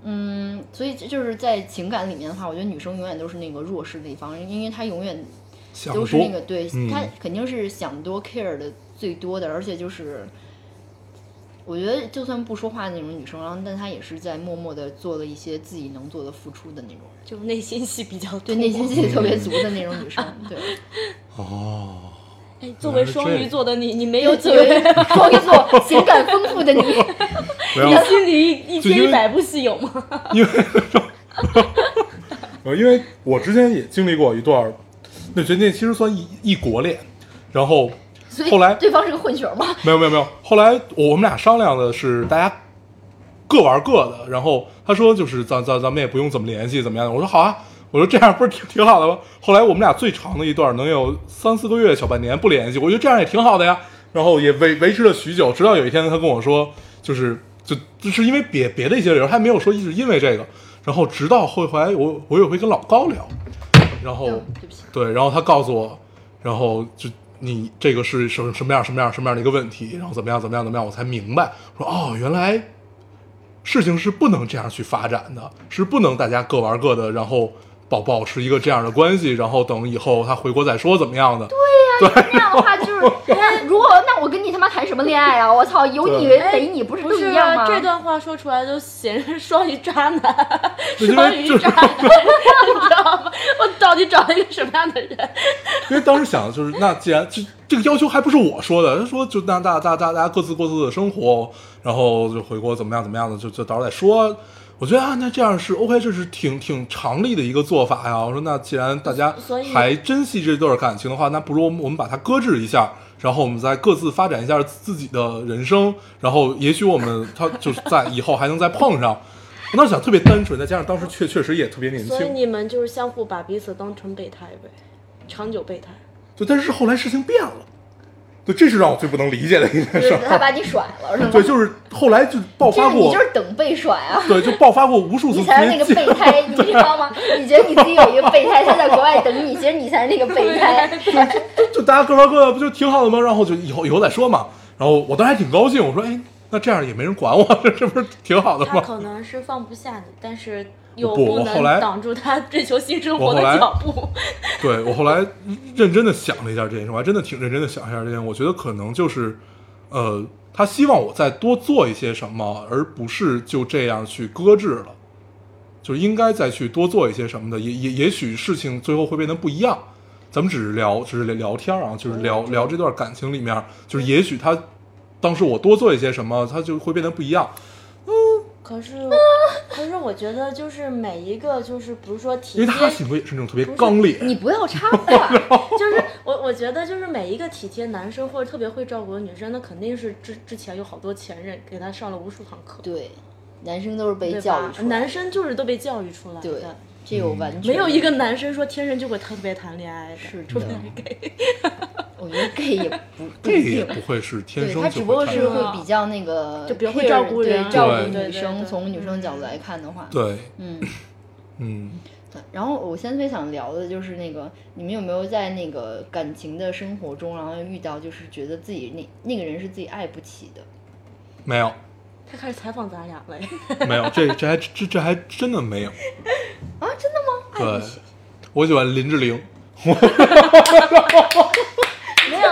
嗯，所以这就是在情感里面的话，我觉得女生永远都是那个弱势的一方，因为她永远都是那个对嗯她肯定是想多 care 的最多的，而且就是。我觉得就算不说话的那种女生，然后但她也是在默默的做了一些自己能做的付出的那种人，就内心戏比较多。对内心戏特别足的那种女生，对。哦，哎，作为双鱼座的你，你没有有作为双鱼座情感丰富的你，你心里一一千一百部戏有吗？因为没呃，因为我之前也经历过一段儿，那觉得那其实算异异国恋，然后后来对方是个混血儿吗？没有没有没有，后来我们俩商量的是大家各玩各的，然后他说就是咱咱咱们也不用怎么联系怎么样的，我说好啊，我说这样不是挺挺好的吗？后来我们俩最长的一段能有三四个月小半年不联系，我觉得这样也挺好的呀，然后也维维持了许久，直到有一天他跟我说，就是就就是因为别别的一些理由，他没有说一直因为这个，然后直到后来我我有会跟老高聊，然后。对，然后他告诉我，然后就你这个是什么什么样什么样什么样的一个问题，然后怎么样怎么样怎么样，我才明白，说哦，原来事情是不能这样去发展的，是不能大家各玩各的，然后保保持一个这样的关系，然后等以后他回国再说怎么样的。对呀那样的话就是，如果那我跟你他妈谈什么恋爱啊？我操，有你对逮你不是一样吗？这段话说出来就显示双鱼渣男，双鱼渣男，你知道吗？我到底找了一个什么样的人？因为当时想的就是，那既然这这个要求还不是我说的，他说就那大大大大家各自过各自的生活，然后就回国怎么样怎么样的，就就到时候再说。我觉得啊，那这样是 OK，这是挺挺常理的一个做法呀。我说那既然大家还珍惜这段感情的话，那不如我们我们把它搁置一下，然后我们再各自发展一下自己的人生，然后也许我们他就是在以后还能再碰上。我当时想特别单纯，再加上当时确确实也特别年轻，所以你们就是相互把彼此当成备胎呗，长久备胎。对，但是后来事情变了，对，这是让我最不能理解的一件事就是他。把你甩了是吗？对，就是后来就爆发过是你就是，等被甩啊！对，就爆发过无数次你才是那个备胎，你知道吗？你觉得你自己有一个备胎，他在国外等你，其实你才是那个备胎。就大家各玩各的，不就挺好的吗？然后就以后以后再说嘛。然后我当时还挺高兴，我说，哎，那这样也没人管我，这 这不是挺好的吗？他可能是放不下你，但是又不我能后来挡住他追求新生活的脚步。对我后来认真的想了一下这件事，我还真的挺认真的想一下这件事，我觉得可能就是，呃，他希望我再多做一些什么，而不是就这样去搁置了，就是应该再去多做一些什么的，也也也许事情最后会变得不一样。咱们只是聊，只是聊聊天啊，就是聊聊这段感情里面，就是也许他当时我多做一些什么，他就会变得不一样。可是，可是我觉得就是每一个就是比如说体贴因为他贴，性格也是那种特别刚烈，你不要插 话，就是我我觉得就是每一个体贴男生或者特别会照顾的女生，那肯定是之之前有好多前任给他上了无数堂课，对，男生都是被教育？出来，男生就是都被教育出来对的。这个完全没有一个男生说天生就会特别谈恋爱的，是的除非是 gay。我觉得 gay 也不 不这一定也不会是天对生就他只不过是会比较那个就比较会照顾人照顾女生。从女生角度来看的话，对，嗯。嗯。对然后我现在特别想聊的就是那个，你们有没有在那个感情的生活中，然后遇到就是觉得自己那那个人是自己爱不起的？没有，他开始采访咱俩了，没有，这这还这这还真的没有。啊，真的吗？爱对。，我喜欢林志玲，没有，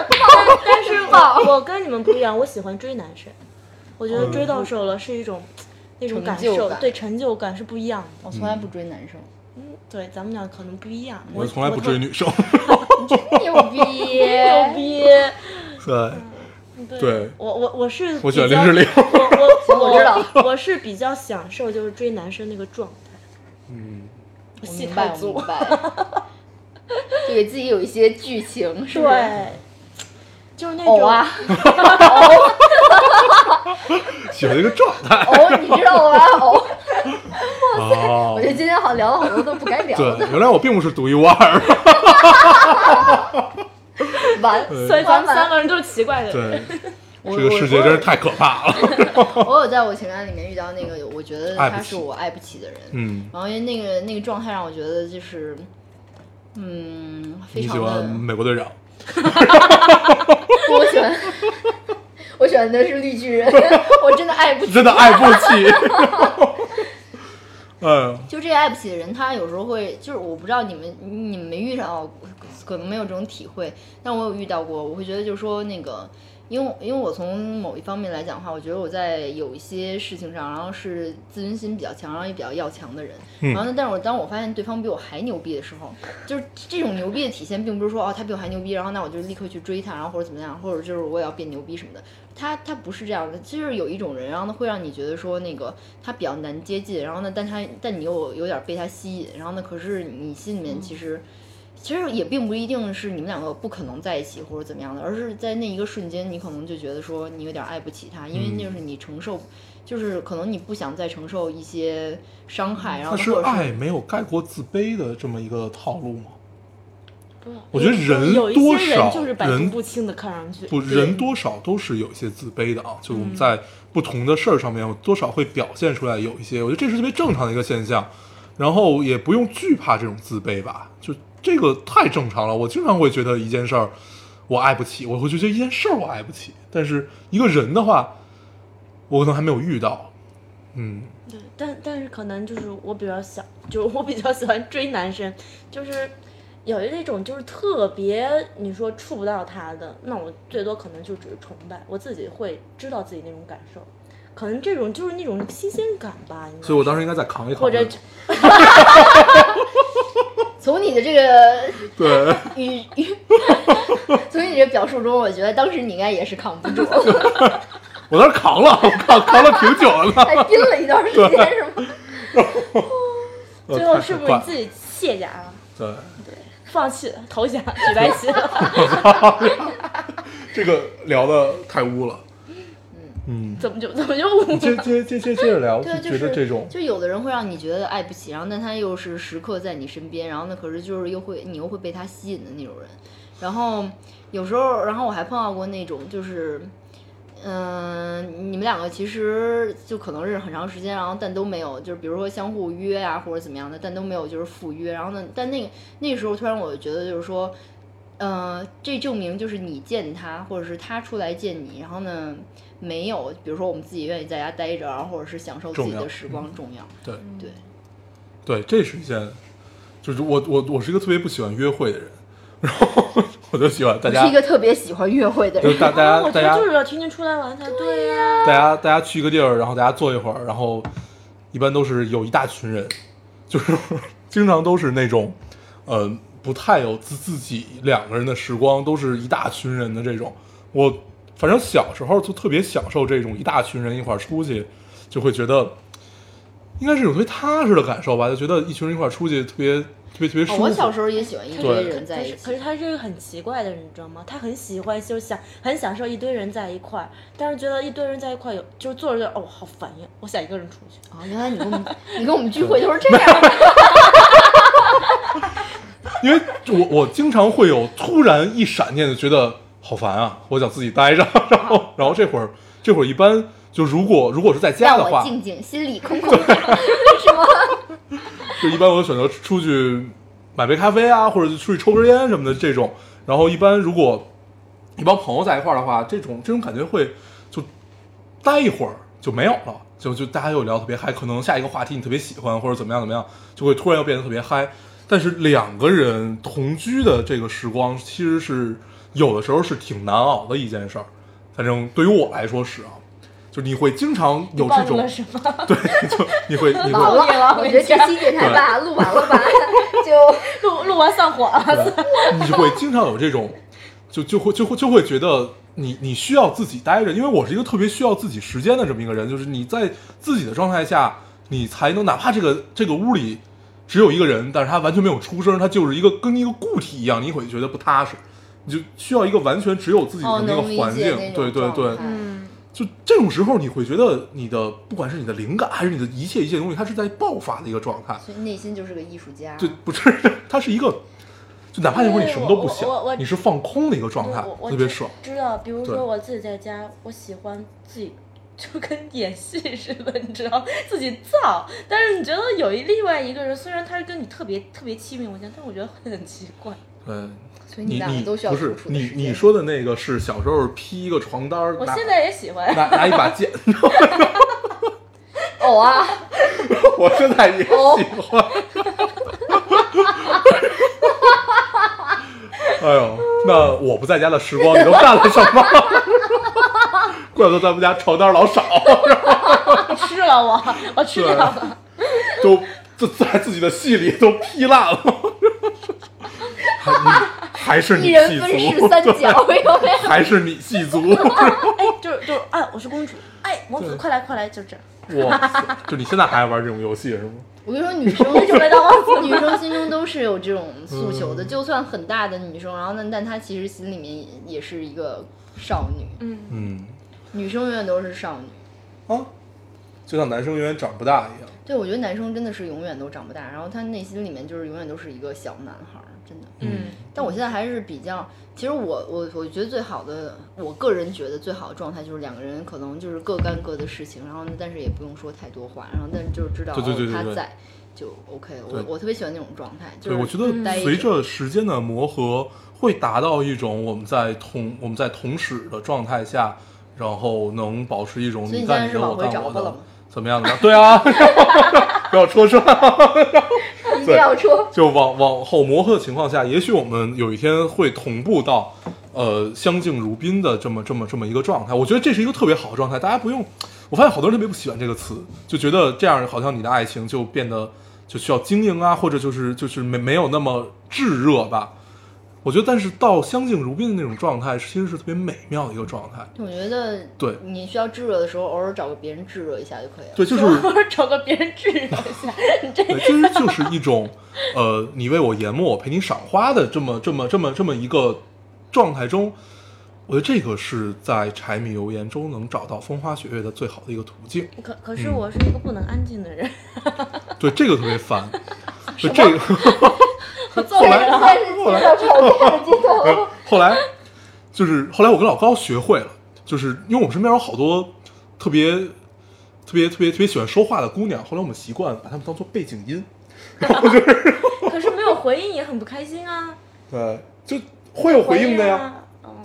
但但是我我跟你们不一样，我喜欢追男生，我觉得追到手了是一种那种感受，对成就感是不一样的。我从来不追男生，嗯，对，咱们俩可能不一样。我从来不追女生。真牛逼！牛逼！对，对对我我我是我喜欢林志玲我我我知道我我是比较享受就是追男生那个状态，嗯，戏我明白，太足我明。白。就给自己有一些剧情，是不是？对，就是那种偶啊，喜欢一个状态。偶，你知道吗？偶，哦我觉，得今天好像聊了好多都不该聊对的，，原来我并不是独一无二。完。所以咱们三个人都是奇怪的人。对，我这个世界真是太可怕了。我有在我情感里面遇到那个，我觉得他是我爱不起的人。嗯，然后因为那个那个状态让我觉得就是，嗯，非你喜常的欢美国队长？我喜欢，我喜欢的是绿巨人，我真的爱不起。真的爱不起。嗯，就这个爱不起的人，他有时候会，就是我不知道你们你们没遇到，可能没有这种体会，但我有遇到过。我会觉得就是说那个，因为因为我从某一方面来讲的话，我觉得我在有一些事情上，然后是自尊心比较强，然后也比较要强的人。嗯然后呢，但是我当我发现对方比我还牛逼的时候，就是这种牛逼的体现，并不是说哦他比我还牛逼，然后那我就立刻去追他，然后或者怎么样，或者就是我也要变牛逼什么的。他他不是这样的，就是有一种人，然后呢会让你觉得说那个他比较难接近，然后呢，但他但你又有点被他吸引，然后呢，可是你心里面其实。其实也并不一定是你们两个不可能在一起或者怎么样的，而是在那一个瞬间，你可能就觉得说你有点爱不起他，因为那就是你承受，就是可能你不想再承受一些伤害，然后那是爱没有盖过自卑的这么一个套路吗？我觉得人有一多少些人就是百毒不侵的，看上去不，人多少都是有一些自卑的啊。就我们在不同的事儿上面，多少会表现出来有一些，我觉得这是特别正常的一个现象。然后也不用惧怕这种自卑吧，就这个太正常了。我经常会觉得一件事儿我爱不起，我会觉得一件事儿我爱不起，但是一个人的话，我可能还没有遇到。嗯，对，但但是可能就是我比较想，就是我比较喜欢追男生，就是有一那种就是特别你说触不到他的，那我最多可能就只是崇拜，我自己会知道自己那种感受，可能这种就是那种新鲜感吧。所以我当时应该再扛一扛。或者 从你的这个对，语语，从你这表述中，我觉得当时你应该也是扛不住，我当时扛了，我扛扛了挺久了呢。还憋了一段时间是吗？呃 最后是不是你自己卸甲了，对？放弃了，投降，举白旗了？这个聊的太污了。嗯，怎么就怎么就误接接接接接着聊，对啊，就就是觉得这种就有的人会让你觉得爱不起，然后但他又是时刻在你身边，然后呢，可是就是又会你又会被他吸引的那种人。然后有时候，然后我还碰到过那种就是，嗯、你们两个其实就可能认识很长时间，然后但都没有，就是比如说相互约啊、或者怎么样的，但都没有就是赴约。然后呢，但那个那个时候突然我就觉得就是说。呃，这证明就是你见他，或者是他出来见你，然后呢，没有，比如说我们自己愿意在家待着，然后或者是享受自己的时光重要。对对，对，这是一件，就是我我我是一个特别不喜欢约会的人，然后 我就喜欢大家是一个特别喜欢约会的人。就是大大家大家我觉得就是要天天出来玩才对呀、大家大家去一个地儿，然后大家坐一会儿，然后一般都是有一大群人，就是 经常都是那种，呃，不太有自自己两个人的时光，都是一大群人的这种。我反正小时候就特别享受这种一大群人一块儿出去，就会觉得应该是一种特别踏实的感受吧，就觉得一群人一块儿出去特别特别特别舒哦服。我小时候也喜欢一堆人在一起可是可，是他是一个很奇怪的人，你知道吗？他很喜欢，就想很享受一堆人在一块儿，但是觉得一堆人在一块儿有，就是坐着就哦好烦呀，我想一个人出去。啊，原来你跟我们 你跟我们聚会都是这样的。因为我我经常会有突然一闪念的觉得好烦啊，我想自己待着，然后然后这会儿这会儿一般就如果如果是在家的话，静静，心里空空，是吗？就一般我选择出去买杯咖啡啊，或者出去抽根烟什么的这种。然后一般如果一帮朋友在一块儿的话，这种这种感觉会就待一会儿就没有了，就就大家又聊特别嗨，可能下一个话题你特别喜欢或者怎么样怎么样，就会突然又变得特别嗨。但是两个人同居的这个时光，其实是有的时候是挺难熬的一件事儿。反正对于我来说是啊，就你会经常有这种？对，就你会你完会了，我觉得这期电台吧，录完了吧，就录录完散伙了。你就会经常有这种，就就会就会就会觉得你你需要自己待着，因为我是一个特别需要自己时间的这么一个人，就是你在自己的状态下，你才能哪怕这个这个屋里只有一个人，但是他完全没有出声，他就是一个跟一个固体一样，你会觉得不踏实，你就需要一个完全只有自己的哦，那个环境，对对对嗯，就这种时候你会觉得你的不管是你的灵感还是你的一切一切东西，它是在爆发的一个状态，所以内心就是个艺术家。对不是它是一个。就哪怕那会儿你什么都不想我我我，你是放空的一个状态特别爽。知道，比如说我自己在家，我喜欢自己。就跟演戏似的，你知道，自己造。但是你觉得有一另外一个人，虽然他是跟你特别特别亲密，无间，但我觉得会很奇怪。嗯，所以你你你两个都需要不是。你你说的那个是小时候披一个床单儿，我现在也喜欢。拿拿一把剑，哦啊，我现在也哦喜欢。哎呦，那我不在家的时光你都干了什么？怪不得咱们家床单老少，吃了我，我吃掉了。都就在自己的戏里都劈烂了。还还是你一人戏分饰足，三角，有没有？还是你戏足。哎，就是就是，哎，我是公主，哎，王子对快来快来，就这样。哇塞，就你现在还爱玩这种游戏是吗？我跟你说，女生准备当王子 女生心中都是有这种诉求的，嗯就算很大的女生，然后呢，但她其实心里面也是一个少女，嗯，嗯女生永远都是少女。啊，就像男生永远长不大一样。对，我觉得男生真的是永远都长不大，然后他内心里面就是永远都是一个小男孩儿，真的。嗯，但我现在还是比较，其实我我我觉得最好的，我个人觉得最好的状态就是两个人可能就是各干各的事情，然后，但是也不用说太多话，然后但是就是知道对对对对对哦他在就 OK 了。我我特别喜欢那种状态，就对，是我觉得随着时间的磨合，会达到一种我们在同我们在同时的状态下，然后能保持一种你干你的，我干我的怎么样的？对啊，不要戳穿。一定要戳，就往往后磨合的情况下，也许我们有一天会同步到，呃，相敬如宾的这么这么这么一个状态。我觉得这是一个特别好的状态，大家不用。我发现好多人特别不喜欢这个词，就觉得这样好像你的爱情就变得就需要经营啊，或者就是就是没没有那么炙热吧。我觉得，但是到相敬如宾的那种状态，其实是特别美妙的一个状态。我觉得对你需要炙热的时候，偶尔找个别人炙热一下就可以了。对，就是偶尔找个别人炙热一下，这对，其实就是一种，呃，你为我研墨，我陪你赏花的这么这么这么这么一个状态中，我觉得这个是在柴米油盐中能找到风花雪月的最好的一个途径。可可是我是一个不能安静的人，对，这个特别烦。对这个，后 来后来。后来就是后来我跟老高学会了，就是因为我们身边有好多特别特别特别特别喜欢说话的姑娘，后来我们习惯把她们当做背景音，就是可是没有回应也很不开心啊。对，就会有回应的呀。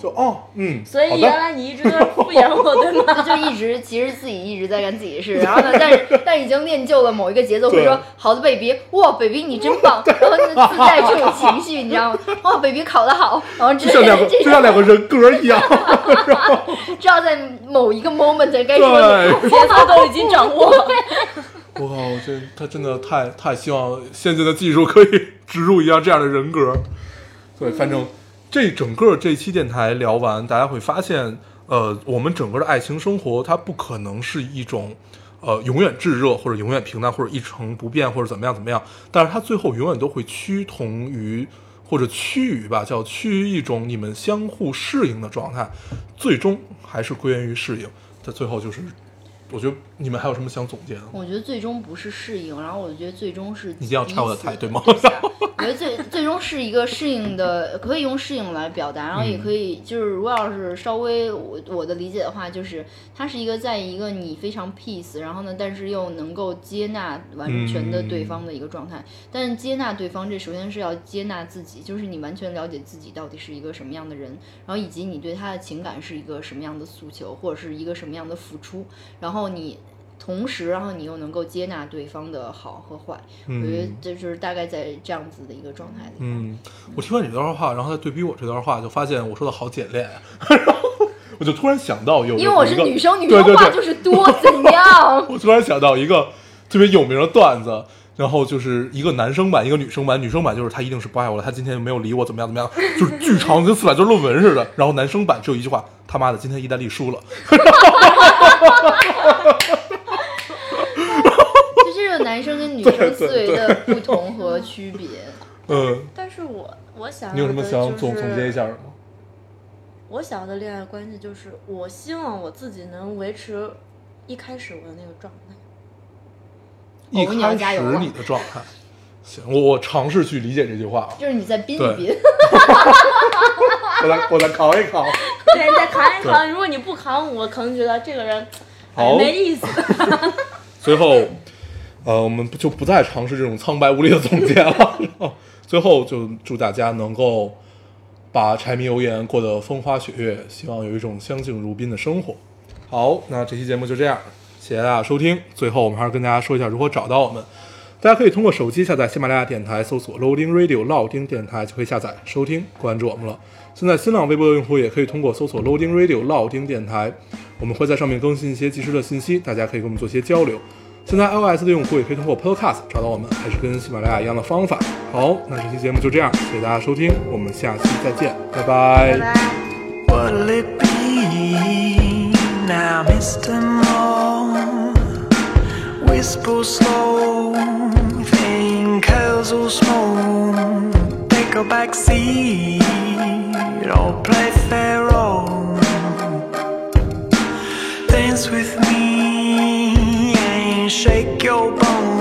就哦，嗯，所以原来你一直都是敷衍我，对吗？就一直其实自己一直在干自己的事，然后呢，但是 但已经练就了某一个节奏，会对说好的，baby，哇，baby 你真棒，然后就自带这种情绪，你知道吗？哇，baby 考得好，然后就像两个就像两个人格一样。知道在某一个 moment 该说哪对，节奏都已经掌握了。我靠，我这他真的太太希望现在的技术可以植入一样这样的人格。对，反正这整个这期电台聊完，大家会发现，呃，我们整个的爱情生活，它不可能是一种。呃，永远炙热，或者永远平淡，或者一成不变，或者怎么样怎么样，但是它最后永远都会趋同于，或者趋于吧，叫趋于一种你们相互适应的状态，最终还是归源于适应。它最后就是，我觉得你们还有什么想总结的？我觉得最终不是适应，然后我觉得最终是你一定要拆我的台对吗 我觉得最最终是一个适应的，可以用适应来表达，然后也嗯可以就是如果要是稍微我我的理解的话，就是它是一个在一个你非常 peace，然后呢，但是又能够接纳完全的对方的一个状态。但是接纳对方，这首先是要接纳自己，就是你完全了解自己到底是一个什么样的人，然后以及你对他的情感是一个什么样的诉求，或者是一个什么样的付出，然后你。同时，然后你又能够接纳对方的好和坏，我觉得嗯这就是大概在这样子的一个状态里。嗯，我听完你这段话，然后再对比我这段话，就发现我说的好简练啊。然后我就突然想到有，因为我是女生，女生话就是多，怎样？我突然想到一个特别有名的段子，然后就是一个男生版，一个女生版。女生版就是他一定是不爱我了，他今天没有理我，怎么样怎么样，就是巨长，跟四百字论文似的。然后男生版只有一句话：他妈的，今天意大利输了。就这个男生跟女生思维的不同和区别。嗯，但是我我想要你有什么的想就是总总结一下的吗？我想要的恋爱关系就是，我希望我自己能维持一开始我的那个状态。一开始你的状态，行，我我尝试去理解这句话啊，就是你再憋一对憋，我来我来考一考。对，你再扛一扛。如果你不扛，我可能觉得这个人哎好没意思。最后，呃，我们就不再尝试这种苍白无力的总结了。最后，就祝大家能够把柴米油盐过得风花雪月，希望有一种相敬如宾的生活。好，那这期节目就这样，谢谢大家收听。最后，我们还是跟大家说一下如何找到我们。大家可以通过手机下载喜马拉雅电台，搜索 Loading Radio 老丁电台就可以下载收听关注我们了。现在新浪微博的用户也可以通过搜索 Loading Radio 老丁电台，我们会在上面更新一些及时的信息，大家可以跟我们做些交流。现在 iOS 的用户也可以通过 Podcast 找到我们，还是跟喜马拉雅一样的方法。好，那这期节目就这样，谢谢大家收听，我们下期再见，拜拜拜拜。Now, Mr. Moore? Whisper slow, think curls all small. Take a back seat or play Pharaoh. Dance with me and shake your bones.